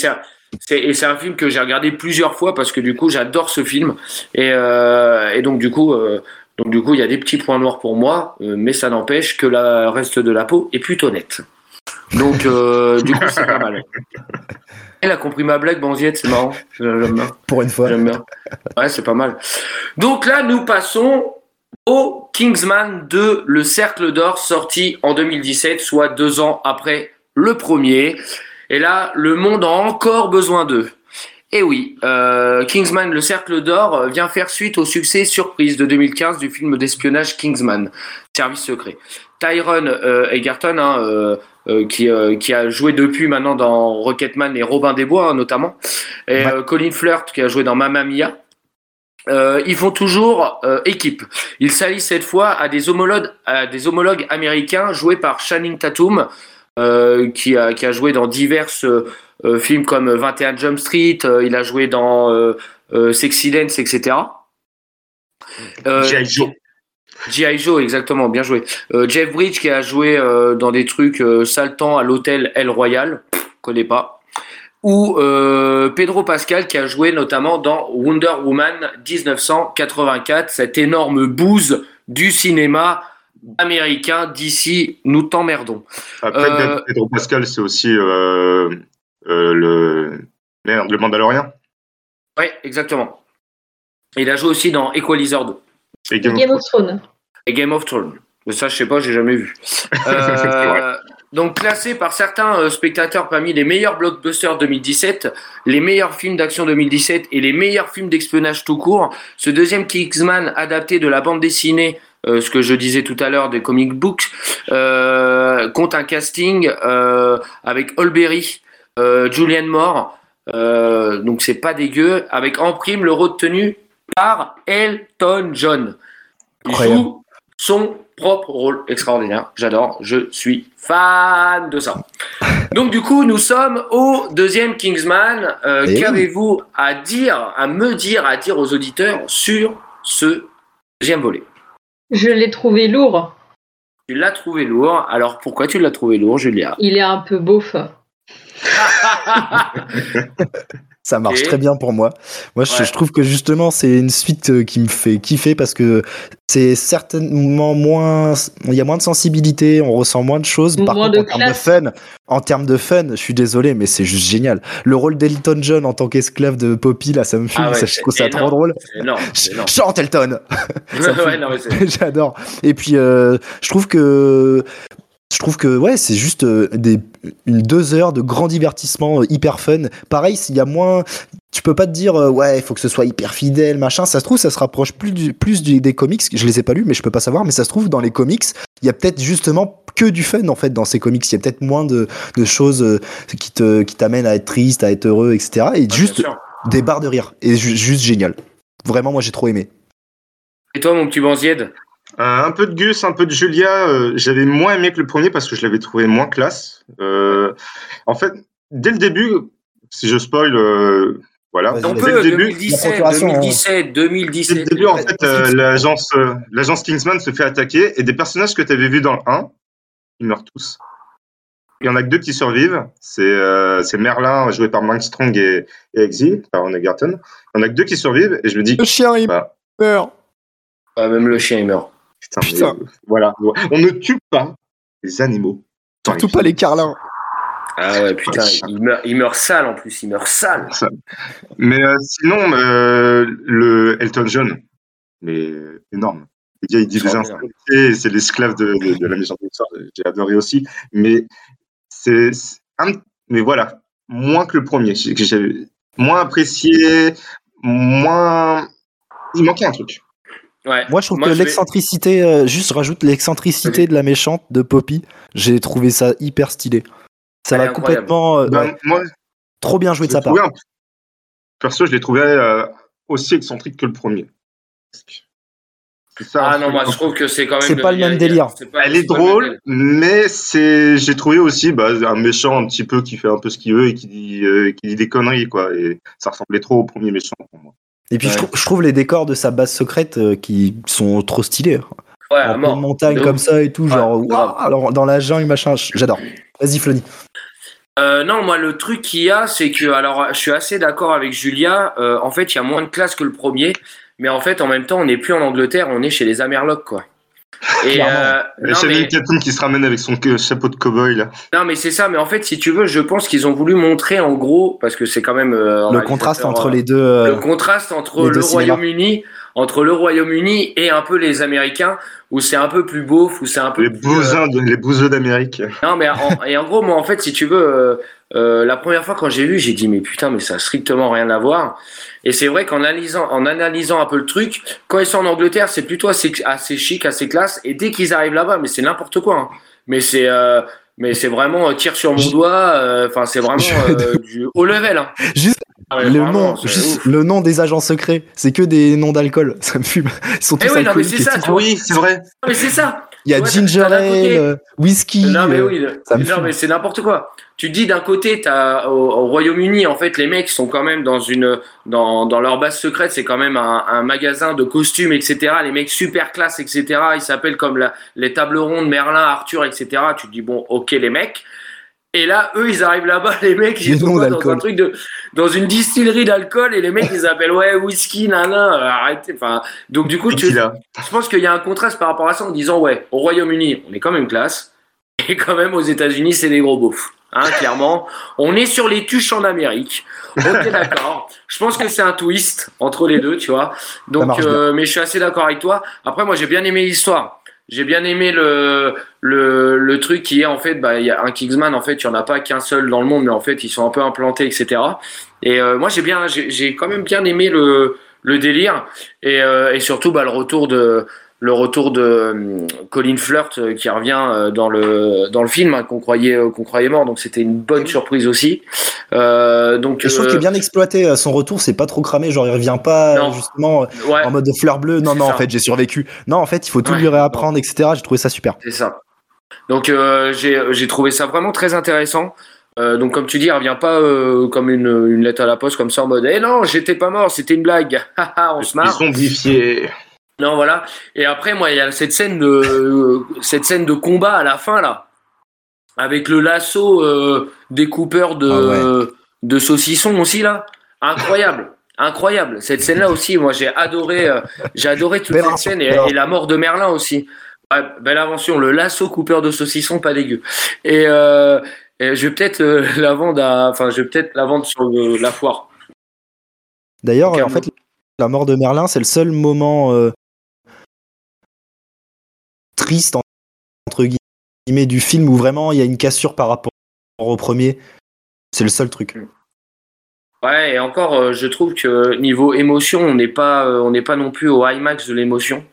c'est et c'est un film que j'ai regardé plusieurs fois parce que du coup j'adore ce film et, euh, et donc du coup euh, donc du coup il y a des petits points noirs pour moi euh, mais ça n'empêche que le reste de la peau est plutôt nette donc euh, [laughs] du coup c'est pas mal elle a compris ma blague Banziette c'est marrant j'aime bien Pour une fois. J'aime bien. Ouais, c'est pas mal. Donc là, nous passons au Kingsman 2, Le Cercle d'Or, sorti en 2017, soit deux ans après le premier. Et là, le monde a encore besoin d'eux. Et oui, euh, Kingsman, Le Cercle d'Or euh, vient faire suite au succès surprise de 2015 du film d'espionnage Kingsman, Service secret. Tyron euh, Egerton, hein, euh, qui, euh, qui a joué depuis maintenant dans Rocketman et Robin des Bois hein, notamment, et Ouais. Colin Flirt qui a joué dans Mamma Mia. Euh, ils font toujours euh, équipe. Ils s'allient cette fois à des homologues, à des homologues américains joués par Channing Tatum, euh, qui, a, qui a joué dans divers euh, films comme 21 Jump Street. euh, il a joué dans euh, euh, Sexy Dance, etc. Euh, G.I. Joe. G.I. Joe, exactement, bien joué. Euh, Jeff Bridge qui a joué euh, dans des trucs euh, saltants à l'hôtel El Royal, Pff, connais pas. Ou euh, Pedro Pascal qui a joué notamment dans Wonder Woman 1984, cette énorme bouse du cinéma américain d'ici, nous t'emmerdons. Après, Euh, Pedro Pascal, c'est aussi euh, euh, le. Merde, le Mandalorien. Ouais, exactement. Il a joué aussi dans Equalizer 2. Et Game of Game of Thrones. et Game of Thrones. Mais ça, je sais pas, j'ai jamais vu. [laughs] Euh, donc classé par certains euh, spectateurs parmi les meilleurs blockbusters 2017, les meilleurs films d'action 2017 et les meilleurs films d'espionnage tout court, ce deuxième Kingsman adapté de la bande dessinée, euh, ce que je disais tout à l'heure des comic books, euh, compte un casting euh, avec Olberry, euh, Julianne Moore, euh, donc c'est pas dégueu, avec en prime le rôle tenu par Elton John. Il Incroyable. joue son propre rôle extraordinaire. J'adore, je suis fan de ça. [laughs] Donc du coup, nous sommes au deuxième Kingsman. Euh, Eh. Qu'avez-vous à dire, à me dire, à dire aux auditeurs sur ce deuxième volet? Je l'ai trouvé lourd. Tu l'as trouvé lourd. Alors pourquoi tu l'as trouvé lourd, Julia? Il est un peu beauf. Ça marche très bien pour moi. Moi, je, Ouais. je trouve que justement, c'est une suite euh, qui me fait kiffer parce que c'est certainement moins. Il y a moins de sensibilité, on ressent moins de choses. Par Moins contre, de en termes de fun, en termes de fun, je suis désolé, mais c'est juste génial. Le rôle d'Elton John en tant qu'esclave de Poppy, là, ça me fume. Ah ouais, ça, je trouve ça trop drôle. Énorme. énorme. Chante Elton [laughs] [laughs] Ouais, [laughs] J'adore. Et puis, euh, je trouve que. Je trouve que ouais, c'est juste euh, des une deux heures de grand divertissement euh, hyper fun. Pareil, s'il y a moins, tu peux pas te dire euh, ouais, il faut que ce soit hyper fidèle, machin. Ça se trouve, ça se rapproche plus du, plus du- des comics. Je les ai pas lus, mais je peux pas savoir. Mais ça se trouve dans les comics, il y a peut-être justement que du fun en fait dans ces comics. Il y a peut-être moins de, de choses qui te qui t'amènent à être triste, à être heureux, etc. Et juste des barres de rire. Et ju- juste génial. Vraiment, moi j'ai trop aimé. Et toi, mon petit Banzied? Un peu de Gus, un peu de Julia. euh, J'avais moins aimé que le premier parce que je l'avais trouvé moins classe. Euh, en fait, dès le début, si je spoil, euh, voilà. On. Dès peut, le début, 2017, La procuration, 2017, dès 2017. le début, en fait, euh, l'agence, euh, l'agence Kingsman se fait attaquer et des personnages que tu avais vus dans le 1, ils meurent tous. Il y en a que deux qui survivent. C'est euh, Merlin, joué par Mark Strong et, et Exy, par Ron Egerton. Il y en a que deux qui survivent et je me dis, Le chien il Bah. meurt. Ah, même le chien, il meurt. Putain, Putain. mais, euh, voilà. On ne tue pas les animaux. Surtout pas les carlins. Ah ouais, putain, il meurt, il meurt sale en plus, il meurt sale. Mais euh, sinon, euh, le Elton John, mais énorme. Le gars, il dit des c'est l'esclave de, de, de la méchante histoire. J'ai adoré aussi. Mais c'est mais voilà, moins que le premier. J'ai moins apprécié, moins. Il manquait un truc. Ouais. Moi, je trouve que l'excentricité, euh, juste je rajoute l'excentricité de la méchante de Poppy. J'ai trouvé ça hyper stylé. Ça va complètement. euh, Ben, ouais, moi, trop bien joué de sa part. un- Perso, je l'ai trouvé euh, aussi excentrique que le premier. Ça. Ah non, moi je trouve que c'est quand même. C'est pas le même délire. pas- Elle est drôle, mais c'est, j'ai trouvé aussi bah, un méchant un petit peu qui fait un peu ce qu'il veut et qui dit, euh, qui dit des conneries quoi. Et ça ressemblait trop au premier méchant pour moi. Et puis je, Ouais. trouve, je trouve les décors de sa base secrète euh, qui sont trop stylés. Ouais, à en mort. montagne comme ça et tout, genre alors, dans la jungle machin, j'adore. Vas-y Flony. Euh, non, moi le truc qu'il y a, c'est que alors je suis assez d'accord avec Julia. euh, en fait, il y a moins de classe que le premier, mais en fait, en même temps, on n'est plus en Angleterre, on est chez les Amerlocs, quoi. Et euh, mais, Tatum qui se ramène avec son euh, chapeau de cow-boy là. non, mais c'est ça. Mais en fait, si tu veux, je pense qu'ils ont voulu montrer en gros, parce que c'est quand même euh, un Le contraste entre euh, les deux. euh, le contraste entre les le. Royaume-Uni, entre le Royaume-Uni et un peu les Américains, où c'est un peu plus beauf, où c'est un peu Les plus, euh, bousins, de- les bouseux d'Amérique. Non, mais en, et en gros, moi, en fait, si tu veux, euh, euh, la première fois quand j'ai vu, j'ai dit, mais putain, mais ça a strictement rien à voir. Et c'est vrai qu'en analysant, en analysant un peu le truc, quand ils sont en Angleterre, c'est plutôt assez, assez chic, assez classe. Et dès qu'ils arrivent là-bas, mais c'est n'importe quoi. hein. Mais c'est, euh, mais c'est vraiment euh, tir sur mon doigt. euh, Enfin, c'est vraiment euh, du haut level. Hein. [laughs] Juste Ah le vraiment, nom, juste ouf. le nom des agents secrets, c'est que des noms d'alcool. [laughs] Ça me fume. Ils sont Eh tous oui, non, mais alcooliques c'est ça, tout. oui, c'est vrai. Non, mais c'est ça. Il y a Ouais, ginger ale, euh, whisky. Non mais euh, oui, ça me non fume. mais c'est n'importe quoi. Tu dis d'un côté, t'as au, au Royaume-Uni, en fait, les mecs sont quand même dans une dans, dans leur base secrète, c'est quand même un, un magasin de costumes, etc. Les mecs super classe, etc. Ils s'appellent comme la, les tables rondes, Merlin, Arthur, etc. Tu te dis bon, ok les mecs. Et là, eux, ils arrivent là-bas, [laughs] les mecs, ils sont dans un truc de, dans une distillerie d'alcool, et les mecs, ils appellent ouais whisky, nana, euh, arrêtez. Enfin, donc du coup, tu, je pense qu'il y a un contraste par rapport à ça en disant ouais, au Royaume-Uni, on est quand même classe, et quand même aux États-Unis, c'est des gros beaufs. Hein, clairement, on est sur les tuches en Amérique. Ok, d'accord. Je pense que c'est un twist entre les deux, tu vois. Donc, euh, mais je suis assez d'accord avec toi. Après, moi, j'ai bien aimé l'histoire. J'ai bien aimé le, le, le truc qui est en fait, bah, y a un Kingsman, en fait, il n'y en a pas qu'un seul dans le monde, mais en fait, ils sont un peu implantés, etc. Et euh, moi, j'ai bien, j'ai quand même bien aimé le, le délire et, euh, et surtout bah, le retour de le retour de euh, Colin Flirt euh, qui revient euh, dans le dans le film hein, qu'on croyait euh, qu'on croyait mort donc c'était une bonne surprise aussi euh, donc je trouve euh, qu'il est bien exploité. euh, Son retour, c'est pas trop cramé. Genre, il revient pas Non. justement ouais en mode de fleur bleue. Non, non, en fait, j'ai survécu. Non, en fait, il faut tout Ouais. lui réapprendre, etc. J'ai trouvé ça super. c'est ça donc euh, j'ai j'ai trouvé ça vraiment très intéressant Euh, donc comme tu dis, elle revient pas euh, comme une, une lettre à la poste comme ça en mode eh non j'étais pas mort c'était une blague [laughs] on se Ils marre. Non, voilà. Et après, moi, il y a cette scène de cette scène de combat à la fin là, avec le lasso euh, des coupeurs de de saucissons aussi là. Incroyable, incroyable. Cette scène-là aussi, moi, j'ai adoré, euh, j'ai adoré toute cette scène et, et la mort de Merlin aussi. Ouais, belle invention, le lasso coupeur de saucissons, pas dégueu. Et, euh, et je vais peut-être euh, [laughs] la vendre, à- enfin, je vais peut-être la vendre sur le- la foire. D'ailleurs, euh, en fait, la mort de Merlin, c'est le seul moment euh, triste en- entre guillemets du film où vraiment il y a une cassure par rapport au premier. C'est le seul truc. Ouais, et encore, euh, je trouve que niveau émotion, on n'est pas, euh, on n'est pas non plus au IMAX de l'émotion.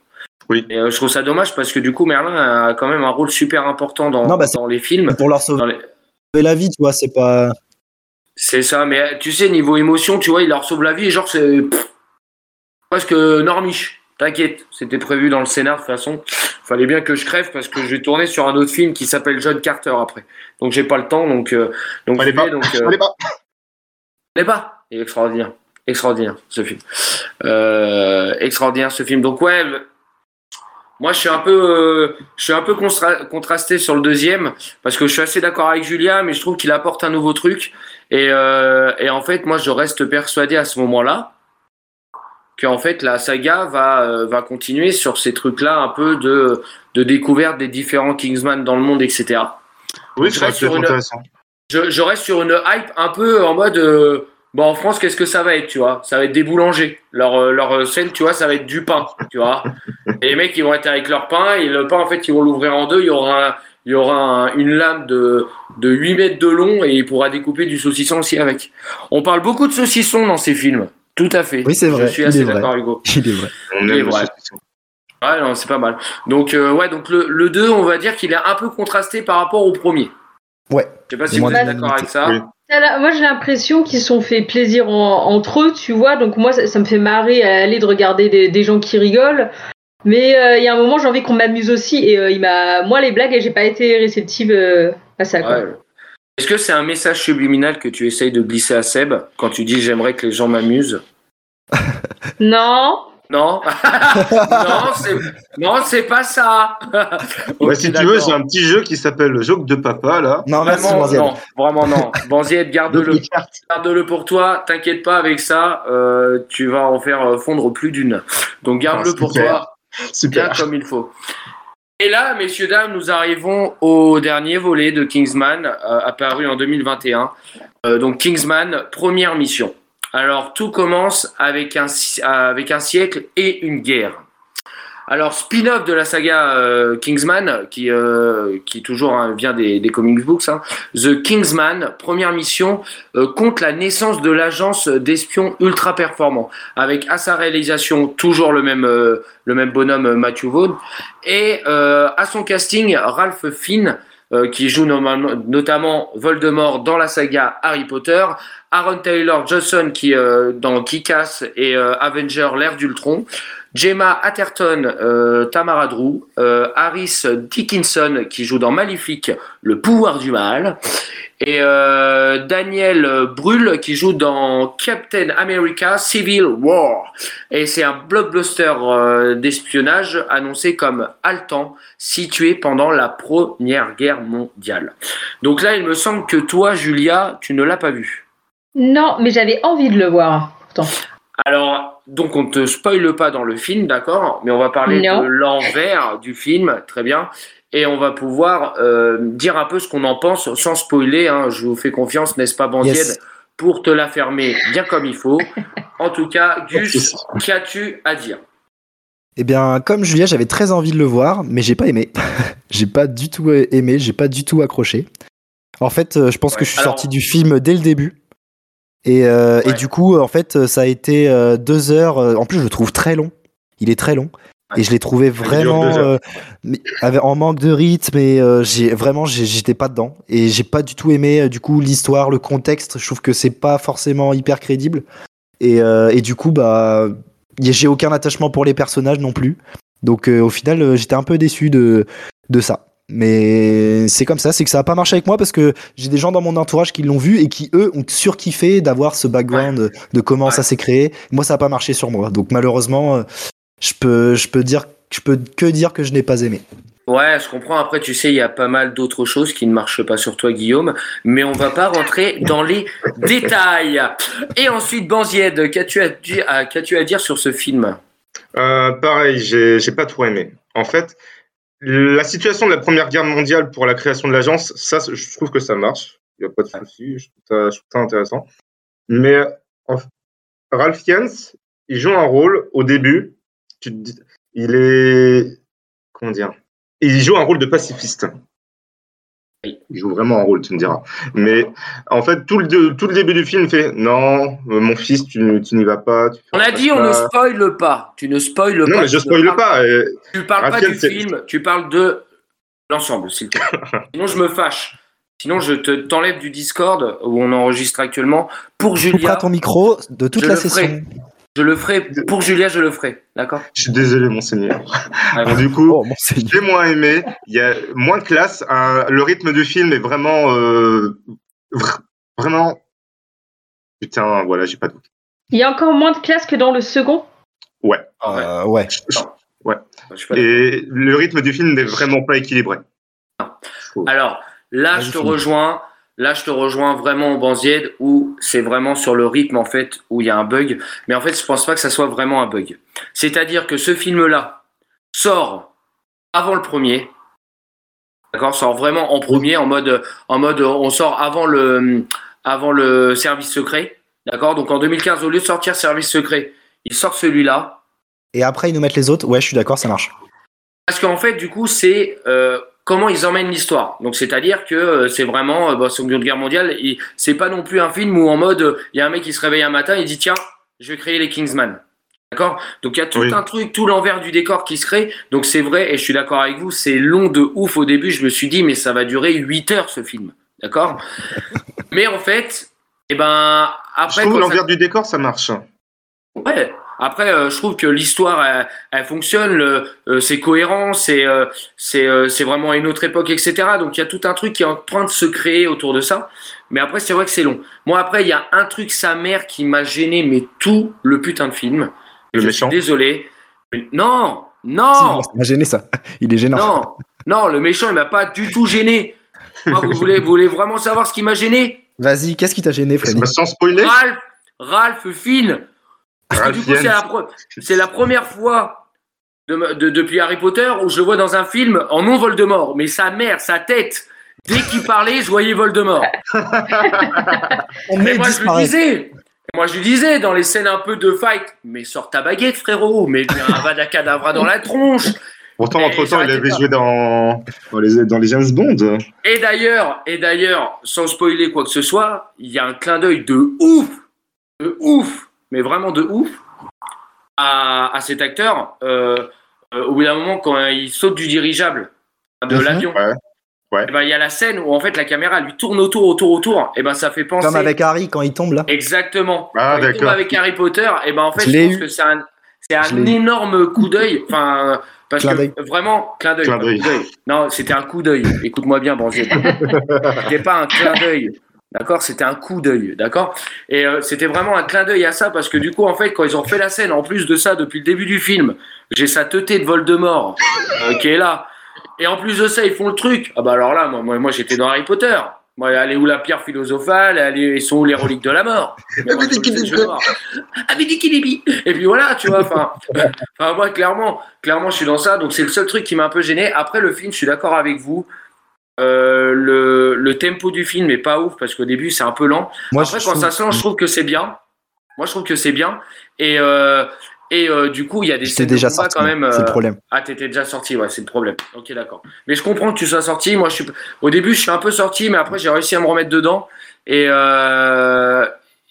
Oui. Et euh, je trouve ça dommage parce que du coup, Merlin a quand même un rôle super important dans, Non, bah, dans les films. Pour leur sauver les- la vie, tu vois, c'est pas. C'est ça, mais tu sais, niveau émotion, tu vois, il leur sauve la vie, genre, c'est presque normiche. T'inquiète, c'était prévu dans le scénar de toute façon. Fallait bien que je crève parce que je vais tourner sur un autre film qui s'appelle John Carter après. Donc j'ai pas le temps, donc euh, donc Allez pas. donc euh, Allez pas. mais pas. Il est extraordinaire. Extraordinaire, ce film. Euh, extraordinaire, ce film. Donc, ouais, moi, je suis un peu, euh, je suis un peu contrasté sur le deuxième parce que je suis assez d'accord avec Julia, mais je trouve qu'il apporte un nouveau truc. Et, euh, et en fait, moi, je reste persuadé à ce moment-là qu'en fait la saga va euh, va continuer sur ces trucs-là un peu de de découverte des différents Kingsman dans le monde, etc. Oui, Je reste sur une-. Je, je reste sur une hype un peu en mode euh, bon en France qu'est-ce que ça va être tu vois? Ça va être des boulangers. Leur euh, leur euh, scène tu vois ça va être du pain tu vois? [laughs] Et les mecs ils vont être avec leur pain et le pain en fait ils vont l'ouvrir en deux il y aura un- il y aura un- une lame de de 8 mètres de long et il pourra découper du saucisson aussi avec. On parle beaucoup de saucisson dans ces films tout à fait Oui, c'est vrai, je suis assez est vrai. d'accord Hugo Il est vrai. On voilà. saucisson. ouais non c'est pas mal donc euh, ouais donc le, le 2 on va dire qu'il est un peu contrasté par rapport au premier Ouais. je sais pas si vous êtes d'accord avec ça Oui. Moi, j'ai l'impression qu'ils se sont fait plaisir en- entre eux, tu vois. Donc, moi, ça, ça me fait marrer à aller de regarder des, des gens qui rigolent. Mais euh, il y a un moment, j'ai envie qu'on m'amuse aussi. Et euh, il m'a, moi, les blagues, j'ai pas été réceptive euh, à ça. Quoi. Ouais. Est-ce que c'est un message subliminal que tu essayes de glisser à Seb quand tu dis j'aimerais que les gens m'amusent [laughs] Non. Non [laughs] Non, c'est pas ça. [laughs] Ouais, si tu veux, j'ai un petit jeu qui s'appelle le Joke de Papa, là. Non, merci, Vraiment, non, vraiment non. Banzied, garde-le, garde-le pour toi. T'inquiète pas avec ça. euh, tu vas en faire euh, fondre plus d'une. Donc garde-le Ah, pour super. toi. bien Super. comme il faut. Et là, messieurs, dames, nous arrivons au dernier volet de Kingsman, euh, apparu en 2021. Euh, donc Kingsman, première mission. Alors tout commence avec un, avec un siècle et une guerre. Alors spin-off de la saga euh, Kingsman, qui, euh, qui toujours hein, vient des, des comic books, hein. The Kingsman, première mission, euh, compte la naissance de l'agence d'espions ultra performant, avec à sa réalisation toujours le même, euh, le même bonhomme euh, Matthew Vaughn, et à son casting Ralph euh, qui joue notamment Voldemort dans la saga Harry Potter, Aaron Taylor Johnson qui dans Kick-Ass et Avenger l'ère d'Ultron, Gemma Atherton, euh, Tamara Drew, euh, Harris Dickinson qui joue dans Maléfique, Le pouvoir du mal, et euh, Daniel Brühl qui joue dans Captain America Civil War. Et c'est un blockbuster d'espionnage annoncé comme haletant, situé pendant la Première Guerre mondiale. Donc là, il me semble que toi, Julia, tu ne l'as pas vu. Non, mais j'avais envie de le voir. Pourtant. Alors, donc on te spoile pas dans le film, d'accord? Mais on va parler Non. de l'envers du film, très bien. Et on va pouvoir euh, dire un peu ce qu'on en pense sans spoiler. hein. Je vous fais confiance, n'est-ce pas, Bandied Yes. Pour te la fermer bien comme il faut. [laughs] En tout cas, Gus, qu'as-tu à dire? Eh bien, comme Julia, j'avais très envie de le voir, mais j'ai pas aimé. [laughs] j'ai pas du tout aimé, j'ai pas du tout accroché. En fait, euh, je pense Ouais, que je suis alors- sorti du film dès le début. Et, euh, et du coup, en fait, ça a été euh, deux heures. euh, En plus, je le trouve très long. Il est très long. Et je l'ai trouvé vraiment euh, en manque de rythme et euh, j'ai vraiment j'étais pas dedans et j'ai pas du tout aimé euh, du coup l'histoire, le contexte. Je trouve que c'est pas forcément hyper crédible et, euh, et du coup bah j'ai aucun attachement pour les personnages non plus. Donc euh, au final euh, j'étais un peu déçu de de ça. Mais c'est comme ça, c'est que ça a pas marché avec moi parce que j'ai des gens dans mon entourage qui l'ont vu et qui eux ont surkiffé d'avoir ce background de, de comment ça s'est créé. Moi ça a pas marché sur moi. Donc malheureusement euh, je peux je peux dire je peux que dire que je n'ai pas aimé. Ouais, je comprends. Après, tu sais, il y a pas mal d'autres choses qui ne marchent pas sur toi, Guillaume. Mais on va pas rentrer dans les [laughs] détails. Et ensuite, Banzied, qu'as-tu à, dire sur ce film? Euh, pareil, j'ai j'ai pas trop aimé. En fait, la situation de la Première Guerre mondiale pour la création de l'agence, ça, je trouve que ça marche. Il n'y a pas de souci. Je trouve ça, je trouve ça intéressant. Mais en Ralph Fiennes, il joue un rôle au début. Tu il est comment dire Il joue un rôle de pacifiste. Il joue vraiment un rôle, tu me diras. Mais en fait, tout le, tout le début du film fait non, euh, mon fils, tu, tu n'y vas pas. tu On a dit, on ne spoile pas. Tu ne spoiles Non, pas. mais je tu ne spoile parles- pas. euh, Tu parles pas du film, tu parles de l'ensemble, s'il te plaît. [laughs] Sinon, je me fâche. Sinon, je te t'enlève du Discord où on enregistre actuellement. Pour Tu Julia, ton micro de toute je la session. ferai. Je le ferai. Pour Julia, je le ferai. D'accord? Je suis désolé, monseigneur. Ouais, Alors, du coup, Oh j'ai moins aimé. Il y a moins de classe. le rythme du film est vraiment, euh, vr- vraiment. Putain, voilà, j'ai pas de doute. Il y a encore moins de classe que dans le second? Ah ouais. Euh, ouais. Suis pas Et le rythme du film n'est vraiment pas équilibré. Alors là, je te rejoins. Là, je te rejoins vraiment au Banzied où c'est vraiment sur le rythme, en fait, où il y a un bug. Mais en fait, je pense pas que ça soit vraiment un bug. C'est-à-dire que ce film-là sort avant le premier. D'accord? Sort vraiment en premier, en mode, en mode, on sort avant le, avant le service secret. D'accord? Donc en 2015, au lieu de sortir service secret, il sort celui-là. Et après, ils nous mettent les autres. Ouais, je suis d'accord, ça marche. Parce qu'en fait, du coup, c'est euh, comment ils emmènent l'histoire. Donc, c'est-à-dire que euh, c'est vraiment, euh, bah, Seconde Guerre mondiale, et c'est pas non plus un film où en mode, euh, il y a un mec qui se réveille un matin, il dit tiens, je vais créer les Kingsman. D'accord? Donc, il y a tout Oui. un truc, tout l'envers du décor qui se crée. Donc, c'est vrai, et je suis d'accord avec vous, c'est long de ouf au début. Je me suis dit, mais ça va durer 8 heures ce film. D'accord? [laughs] Mais en fait, eh ben, Je après, trouve quand ça- l'envers du décor, ça marche. Ouais. Après, euh, je trouve que l'histoire, elle, elle fonctionne, le- euh, c'est cohérent, c'est euh, c'est euh, c'est vraiment à une autre époque, etc. Donc il y a tout un truc qui est en train de se créer autour de ça. Mais après, c'est vrai que c'est long. Moi, après, il y a un truc, sa mère, qui m'a gêné, mais tout le putain de film. Le je méchant. suis désolé. Mais non, non, ça m'a gêné ça. [laughs] Il est gênant. non, non, le méchant, il m'a pas du tout gêné. Moi, vous voulez, vous voulez vraiment savoir ce qui m'a gêné? Vas-y, qu'est-ce qui t'a gêné, Freddy Sans spoiler, Ralph, Ralph Finn. Parce que du coup, Ralph c'est la, Fiennes. pro- c'est la première fois de- de- depuis Harry Potter où je le vois dans un film en non Voldemort. Mais sa mère, sa tête, dès qu'il parlait, je voyais Voldemort. [laughs] On Mais met moi, je disais, moi, je lui disais dans les scènes un peu de fight, mais sors ta baguette, frérot, mais un [laughs] Vadacadavra dans la tronche. pourtant, entre-temps, il avait pas. joué dans, dans, les, dans les James Bond. Et d'ailleurs, et d'ailleurs, sans spoiler quoi que ce soit, il y a un clin d'œil de ouf, de ouf, mais vraiment de ouf, à, à cet acteur. euh, euh, au bout d'un moment, quand il saute du dirigeable de Mhm. l'avion, Ouais. Ouais. eh ben, il y a la scène où en fait la caméra lui tourne autour, autour, autour. Et ben ça fait penser. Comme avec Harry quand il tombe là. Exactement. Ah, Quand il tombe avec Harry Potter, et ben en fait, Je pense eu. que c'est un, c'est Je un l'ai eu. énorme coup d'œil. Enfin, parce Clin que d'œil. vraiment, clin d'œil. Non, c'était un coup d'œil. Écoute-moi bien, Banzier. [laughs] c'était pas un clin d'œil. D'accord C'était un coup d'œil. D'accord? Et euh, c'était vraiment un clin d'œil à ça parce que du coup, en fait, quand ils ont fait la scène, en plus de ça, depuis le début du film, j'ai sa teuté de Voldemort euh, qui est là. Et en plus de ça, ils font le truc. Ah bah alors là, moi, moi, moi j'étais dans Harry Potter. Moi, elle est où la pierre philosophale? Elle est, Ils sont où les reliques de la mort? Le voir. Abidikilibi. Et puis voilà, tu vois. Enfin, moi, clairement, clairement, je suis dans ça. Donc, c'est le seul truc qui m'a un peu gêné. Après, le film, je suis d'accord avec vous. Euh, le, le tempo du film est pas ouf parce qu'au début, c'est un peu lent. Moi, Après, quand trouve- ça se lance, je trouve que c'est bien. Moi, je trouve que c'est bien. Et, euh, et euh, du coup, il y a des scènes déjà de quand même. C'est le euh, problème. ah, t'étais déjà sorti, ouais, c'est le problème. Ok, d'accord. Mais je comprends que tu sois sorti. Moi, je suis. Au début, je suis un peu sorti, mais après, j'ai réussi à me remettre dedans. Et euh,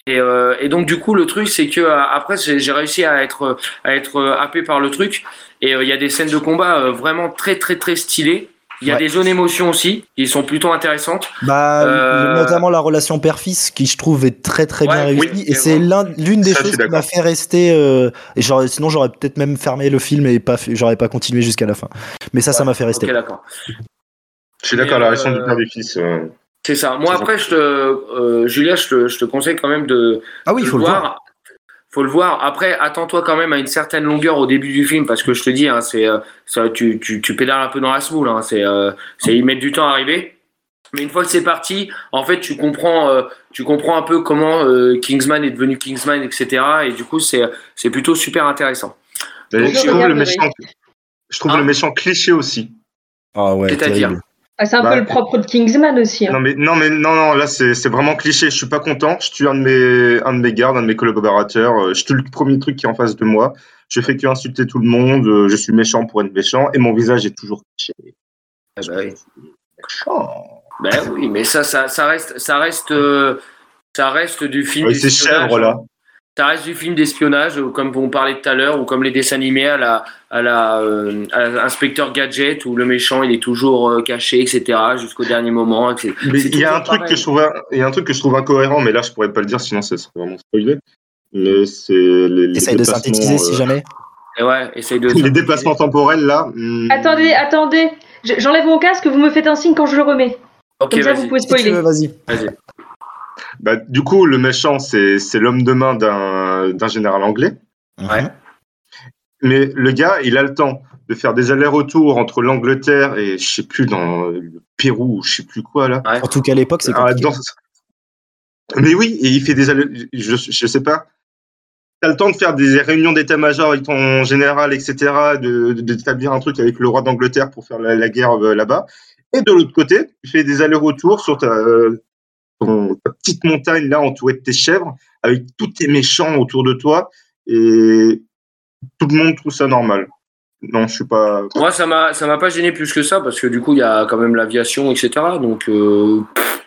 et, euh, et donc, du coup, le truc, c'est que euh, après, j'ai réussi à être à être euh, happé par le truc. Et euh, il y a des scènes de combat euh, vraiment très, très, très stylées. Il y a Ouais. des zones émotions aussi, qui sont plutôt intéressantes. Bah, Euh, notamment la relation père-fils qui je trouve est très très bien réussie oui, et c'est l'un l'une des Ça, choses qui m'a fait rester euh, et sinon j'aurais peut-être même fermé le film et pas j'aurais pas continué jusqu'à la fin mais ça ça m'a fait rester Ok, d'accord. Je suis d'accord, la relation euh, du père du fils. euh, C'est ça. Moi, après, je te, euh, Julia, je te, je te conseille quand même de, ah oui il de faut le voir Faut le voir. Après, attends-toi quand même à une certaine longueur au début du film, parce que je te dis, hein, c'est, euh, ça, tu, tu, tu pédales un peu dans la semoule. Hein, c'est, euh, c'est, ils mettent du temps à arriver. Mais une fois que c'est parti, en fait, tu comprends, euh, tu comprends un peu comment euh, Kingsman est devenu Kingsman, etc. Et du coup, c'est, c'est plutôt super intéressant. Donc, je je trouve, le regarderai. méchant, je trouve le méchant cliché aussi. ah ouais C'est-à-dire terrible. Ah, c'est un Bah, peu le propre de Kingsman aussi. hein. Non mais non mais non non là c'est c'est vraiment cliché. Je suis pas content. Je tue un de mes un de mes gardes, un de mes collaborateurs. euh, Je tue le premier truc qui est en face de moi. Je fais que insulter tout le monde. euh, Je suis méchant pour être méchant et mon visage est toujours cliché. Eh ben oui. Méchant. Ben oui, mais ça, ça, ça reste, ça reste, euh, ça reste du film. Ouais, ces d'espionnage, chèvres là. Ça reste du film d'espionnage, euh, comme on parlait tout à l'heure, ou comme les dessins animés à la, à la, euh, à l'inspecteur Gadget, où le méchant il est toujours euh, caché, etc. jusqu'au dernier moment. etc. Mais C'est il y a un truc pareil. que je trouve il y a un truc que je trouve incohérent mais là je pourrais pas le dire sinon ça serait vraiment spoilé. Mais c'est les, les essaye de synthétiser si jamais Et ouais, essaye de. [laughs] les déplacements temporels là. hmm, Attendez, attendez. Je- J'enlève mon casque, vous me faites un signe quand je le remets. Ok, Comme ça, vous pouvez spoiler. veux vas-y vas-y. Bah, du coup le méchant c'est c'est l'homme de main d'un d'un général anglais. Ouais. Mais le gars, il a le temps de faire des allers-retours entre l'Angleterre et je sais plus dans le Pérou ou je sais plus quoi là. En tout cas, à l'époque, c'est Ah, compliqué. dans- Mais oui, et il fait des allers, je, je sais pas. T'as le temps de faire des réunions d'état-major avec ton général, etc., de, de- d'établir un truc avec le roi d'Angleterre pour faire la, la guerre euh, là-bas. Et de l'autre côté, tu fais des allers-retours sur ta, euh, ton- ta petite montagne là entourée de tes chèvres, avec tous tes méchants autour de toi, et tout le monde trouve ça normal. Non, je suis pas. Moi, ça m'a, ça m'a pas gêné plus que ça parce que du coup, il y a quand même l'aviation, etc. Donc, euh,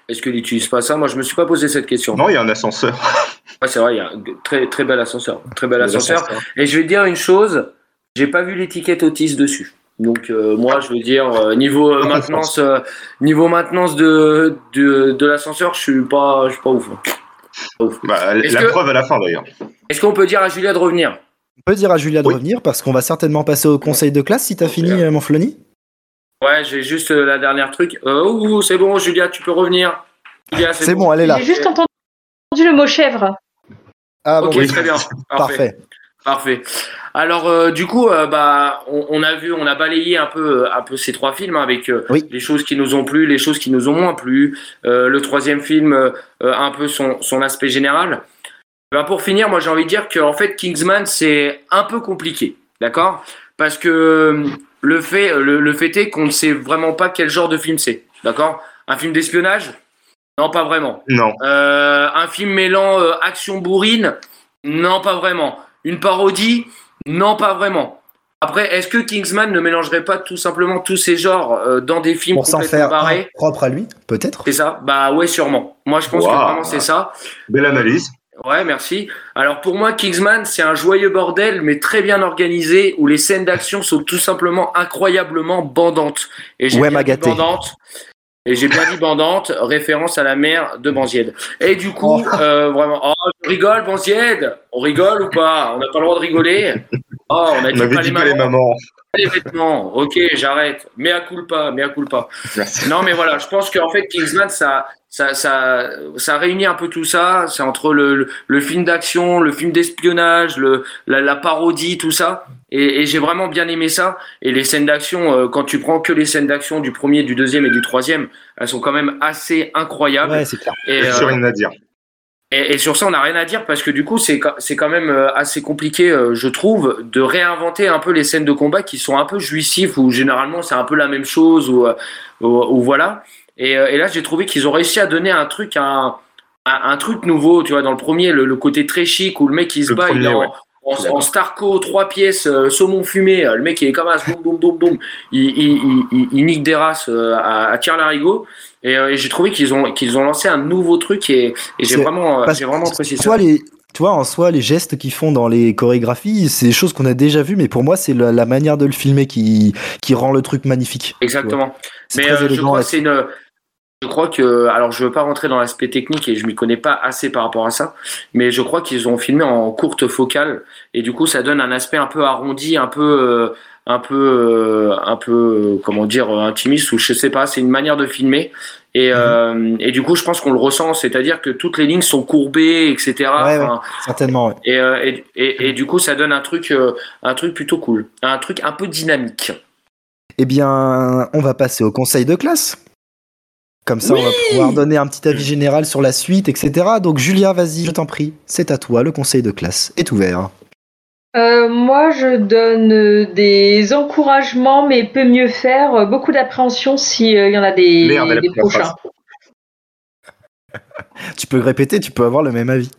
est-ce qu'il n'utilise pas ça? Moi, je me suis pas posé cette question. Non, il y a un ascenseur. [laughs] Ouais, c'est vrai, il y a un très très bel ascenseur, très bel ascenseur. Et je vais te dire une chose, j'ai pas vu l'étiquette Otis dessus. Donc euh, moi, je veux dire euh, niveau euh, maintenance, euh, niveau maintenance de de, de l'ascenseur, je suis pas, je suis pas ouf. Pas ouf. Bah, Est-ce la que- preuve à la fin d'ailleurs. Est-ce qu'on peut dire à Julia de revenir? On peut dire à Julia de Oui. revenir parce qu'on va certainement passer au conseil de classe si t'as fini, euh, mon Flony. Ouais, j'ai juste euh, la dernière truc. Euh, ouh, c'est bon, Julia, tu peux revenir. Julia, C'est bon, elle est là. J'ai juste entendu le mot chèvre. Ah bon, Ok, oui. très bien. [laughs] Parfait. Parfait. Alors euh, du coup, euh, bah, on, on a vu, on a balayé un peu, un peu ces trois films hein, avec euh, Oui. les choses qui nous ont plu, les choses qui nous ont moins plu. Le troisième film, un peu son, son aspect général. Ben, pour finir, moi j'ai envie de dire que en fait Kingsman c'est un peu compliqué, d'accord? Parce que le fait, le, le fait est qu'on ne sait vraiment pas quel genre de film c'est, d'accord? Un film d'espionnage? Non, pas vraiment. Non. Un film mêlant action bourrine? Non, pas vraiment. Une parodie Non, pas vraiment. Après, est-ce que Kingsman ne mélangerait pas tout simplement tous ces genres euh, dans des films Pour s'en faire un propre à lui, peut-être. C'est ça Bah ouais, sûrement. Moi, je pense que Wow. vraiment c'est ça. Belle analyse. Ouais, merci. Alors pour moi, Kingsman, c'est un joyeux bordel, mais très bien organisé, où les scènes d'action sont tout simplement incroyablement bandantes. Et j'ai Ouais, bien dit. Et j'ai bien dit bandante, référence à la mère de Banzied. Et du coup, euh, vraiment, oh, je rigole, Banzied On rigole ou pas? On n'a pas le droit de rigoler? Oh, on a On dit avait pas dit les pas les mamans, pas les vêtements. Ok, j'arrête. Mais à culpa, mais à culpa. Merci. Non, mais voilà, je pense qu'en fait, Kingsman, ça, ça, ça, ça réunit un peu tout ça. C'est entre le, le, le film d'action, le film d'espionnage, le, la, la parodie, tout ça. Et, et j'ai vraiment bien aimé ça. Et les scènes d'action, euh, quand tu prends que les scènes d'action du premier, du deuxième et du troisième, elles sont quand même assez incroyables. Ouais, c'est clair. et, J'ai euh, rien à dire. Et, et sur ça, on n'a rien à dire parce que du coup, c'est quand- même euh, assez compliqué, euh, je trouve, de réinventer un peu les scènes de combat qui sont un peu jouissifs ou généralement c'est un peu la même chose ou, euh, ou, ou voilà. Et, et là, j'ai trouvé qu'ils ont réussi à donner un truc, un, un, un truc nouveau, tu vois, dans le premier, le, le côté très chic où le mec il se Le bat, il en, ouais. en, en Starco, trois pièces, euh, saumon fumé, le mec il est comme un boum boum boum boum, il, il, il, il, il nique des races euh, à, à tir larigot. Et, euh, et j'ai trouvé qu'ils ont qu'ils ont lancé un nouveau truc et, et j'ai C'est- vraiment euh, j'ai vraiment que apprécié ça. les, tu vois, en soi, les gestes qu'ils font dans les chorégraphies, c'est des choses qu'on a déjà vues, mais pour moi, c'est la, la manière de le filmer qui, qui rend le truc magnifique. Exactement. Mais euh, je crois que c'est une. Je crois que, alors je veux pas rentrer dans l'aspect technique et je m'y connais pas assez par rapport à ça, mais je crois qu'ils ont filmé en courte focale et du coup ça donne un aspect un peu arrondi, un peu, un peu, euh, un peu, euh, comment dire, euh, intimiste ou je sais pas. C'est une manière de filmer et, euh, et du coup je pense qu'on le ressent, c'est-à-dire que toutes les lignes sont courbées, etc. Ouais, ouais. Enfin, Certainement, ouais. et, et, et, et du coup ça donne un truc, un truc plutôt cool, un truc un peu dynamique. Eh bien, on va passer au conseil de classe. Comme ça, on va pouvoir donner un petit avis général sur la suite, etc. Donc, Julia, vas-y, je t'en prie. C'est à toi, le conseil de classe est ouvert. Euh, moi, je donne euh, des encouragements, mais peut mieux faire. euh, Beaucoup d'appréhension s'il y en a des, Merde, prochains. [laughs] Tu peux répéter, tu peux avoir le même avis.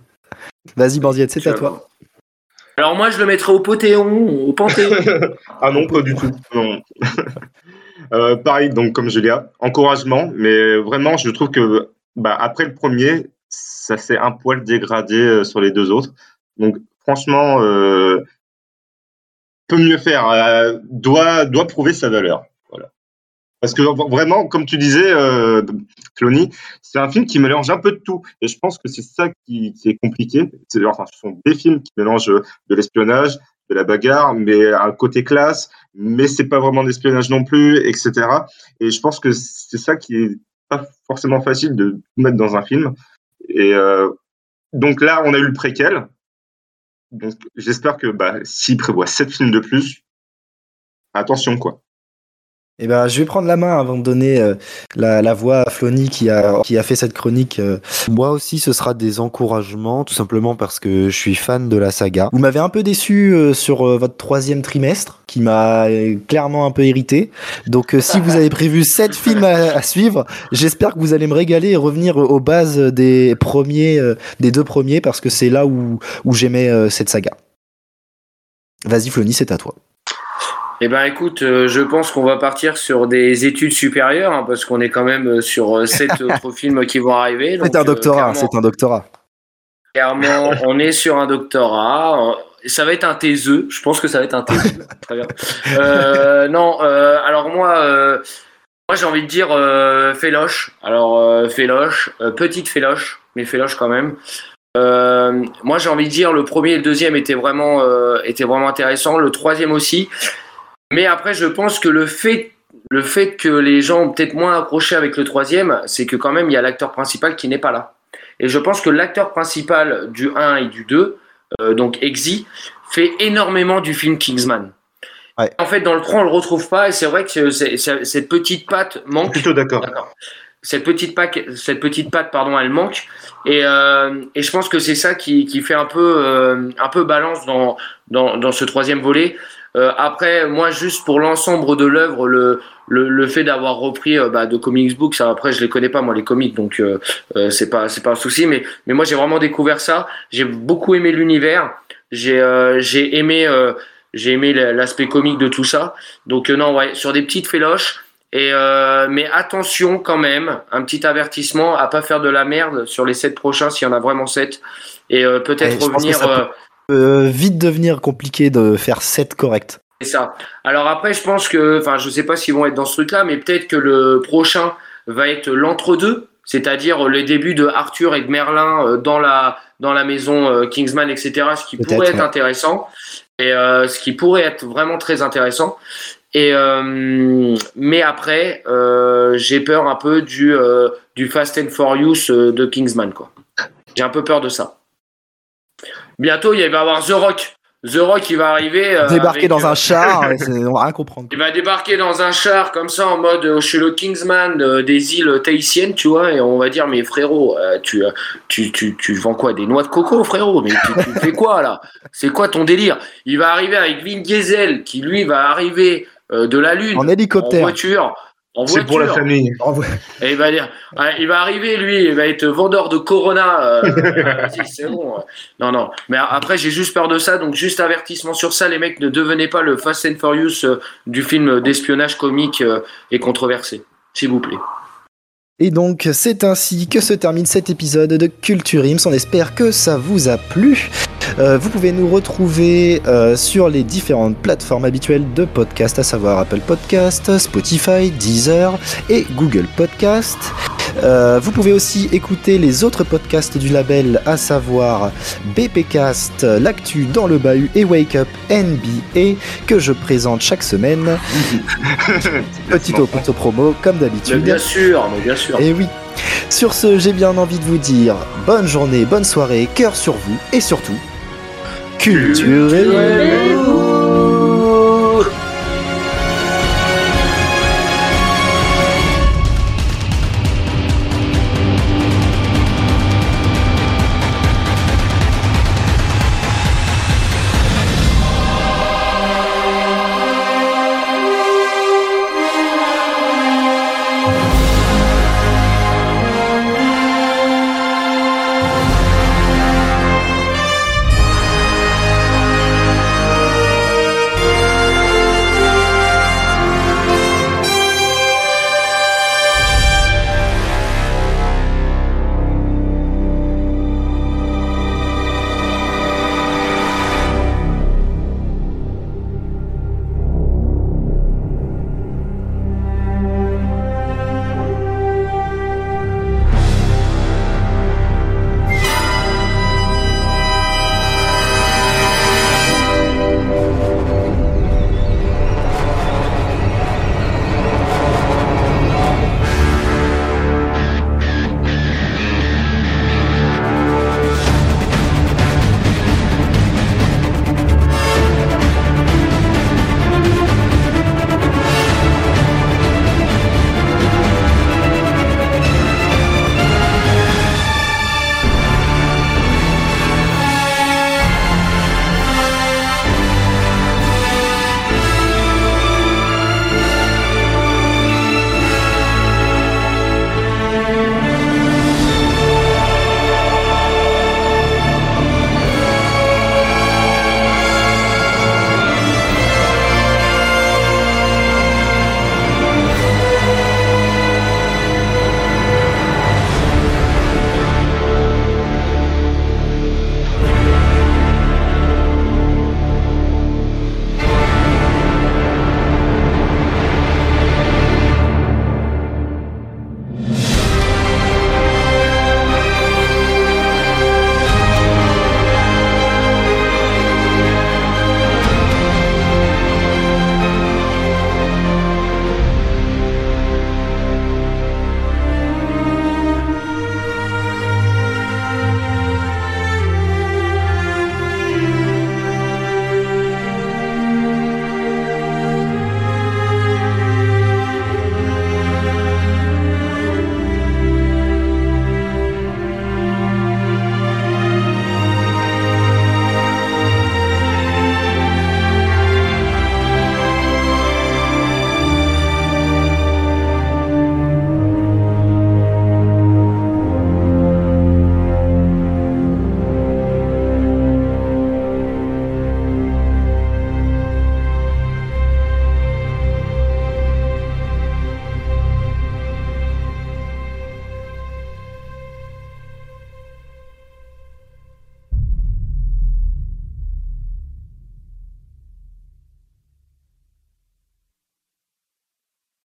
Vas-y, Banziette, c'est à toi. Alors moi je le mettrais au Panthéon, au Panthéon. [laughs] Ah non, pas du tout. Non. [laughs] Euh, pareil, donc comme Julia, encouragement, mais vraiment, je trouve que bah, après le premier, ça s'est un poil dégradé euh, sur les deux autres. Donc franchement, euh, peut mieux faire, euh, doit, doit prouver sa valeur. Voilà. Parce que vraiment, comme tu disais, euh, Clony, c'est un film qui mélange un peu de tout. Et je pense que c'est ça qui, est compliqué. Enfin, ce sont des films qui mélangent de l'espionnage, de la bagarre, mais un côté classe, mais c'est pas vraiment d'espionnage non plus, etc. Et je pense que c'est ça qui est pas forcément facile de mettre dans un film. Et euh, donc là, on a eu le préquel. Donc j'espère que bah, s'il prévoit sept films de plus, attention quoi. Eh ben, je vais prendre la main avant de donner euh, la, la voix à Flony qui a, qui a fait cette chronique. euh. Moi aussi, ce sera des encouragements, tout simplement parce que je suis fan de la saga. Vous m'avez un peu déçu euh, sur votre troisième trimestre, qui m'a clairement un peu irrité. Donc, si vous avez prévu sept [laughs] films à, à suivre, j'espère que vous allez me régaler et revenir aux bases des premiers, des deux premiers, parce que c'est là où, où j'aimais cette saga. Vas-y, Flony, c'est à toi. Eh ben écoute, euh, je pense qu'on va partir sur des études supérieures hein, parce qu'on est quand même euh, sur euh, sept [laughs] autres films qui vont arriver. C'est un doctorat, c'est un doctorat. Clairement, on est sur un doctorat. Ça va être un taiseux. Je pense que ça va être un taiseux. [laughs] Très bien. Euh, non, alors moi, moi j'ai envie de dire Féloche. Alors Féloche, petite Féloche, mais Féloche quand même. Moi j'ai envie de dire le premier et le deuxième étaient vraiment, étaient vraiment intéressants. Le troisième aussi. Mais après, je pense que le fait, le fait que les gens ont peut-être moins accroché avec le troisième, c'est que quand même il y a l'acteur principal qui n'est pas là. Et je pense que l'acteur principal du 1 et du 2, euh, donc Exy, fait énormément du film Kingsman. Ouais. En fait, dans le 3, on le retrouve pas, et c'est vrai que c'est- c'est- cette petite patte manque. Plutôt d'accord. D'accord. Cette petite patte, cette petite patte, pardon, elle manque, et, euh, et je pense que c'est ça qui, qui fait un peu, euh, un peu balance dans, dans, dans ce troisième volet. Euh, après, moi, juste pour l'ensemble de l'œuvre, le, le, le fait d'avoir repris euh, bah, de comics books, ça, après, je les connais pas moi les comics, donc euh, euh, c'est pas, c'est pas un souci. Mais, mais moi, j'ai vraiment découvert ça. J'ai beaucoup aimé l'univers. J'ai, euh, j'ai aimé, euh, j'ai aimé l'aspect comique de tout ça. Donc non, ouais, sur des petites féloches. Et euh, mais attention quand même, un petit avertissement à pas faire de la merde sur les sept prochains s'il y en a vraiment sept. Et euh, Ouais, peut-être que revenir. Peut- vite devenir compliqué de faire 7 corrects. C'est ça. Alors après, je pense que, enfin, je sais pas s'ils vont être dans ce truc-là, mais peut-être que le prochain va être l'entre-deux, c'est-à-dire les débuts de Arthur et de Merlin euh, dans la dans la maison euh, Kingsman, etc. Ce qui pourrait être ouais. intéressant et euh, ce qui pourrait être vraiment très intéressant. Et euh, mais après, euh, j'ai peur un peu du du Fast and Furious de Kingsman, quoi. J'ai un peu peur de ça. Bientôt, il va y avoir The Rock. The Rock, il va arriver. euh, Débarquer avec, dans euh, un char, [laughs] c'est- on va rien comprendre. il va débarquer dans un char comme ça en mode euh, je suis le Kingsman euh, des îles tahitiennes, tu vois, et on va dire mais frérot, euh, tu, euh, tu, tu, tu vends quoi Des noix de coco, frérot? Mais tu, tu fais quoi là? C'est quoi ton délire? Il va arriver avec Vin Diesel qui lui va arriver euh, de la lune En en hélicoptère. voiture. En C'est pour la famille. Et il va dire, il va arriver lui, il va être vendeur de Corona. [laughs] euh, vas-y, c'est bon. Non, non. Mais après, j'ai juste peur de ça, donc juste avertissement sur ça, les mecs, ne devenez pas le Fast and Furious euh, du film d'espionnage comique euh, et controversé, s'il vous plaît. Et donc, c'est ainsi que se termine cet épisode de Culture Ims. On espère que ça vous a plu. Euh, vous pouvez nous retrouver euh, sur les différentes plateformes habituelles de podcast, à savoir Apple Podcast, Spotify, Deezer et Google Podcast. Euh, vous pouvez aussi écouter les autres podcasts du label, à savoir BPcast, L'actu dans le bahut et Wake Up NBA, que je présente chaque semaine. [laughs] Petit auto-promo, comme d'habitude. bien sûr, mais bien sûr. Et oui. Sur ce, j'ai bien envie de vous dire bonne journée, bonne soirée, cœur sur vous et surtout, culturez-vous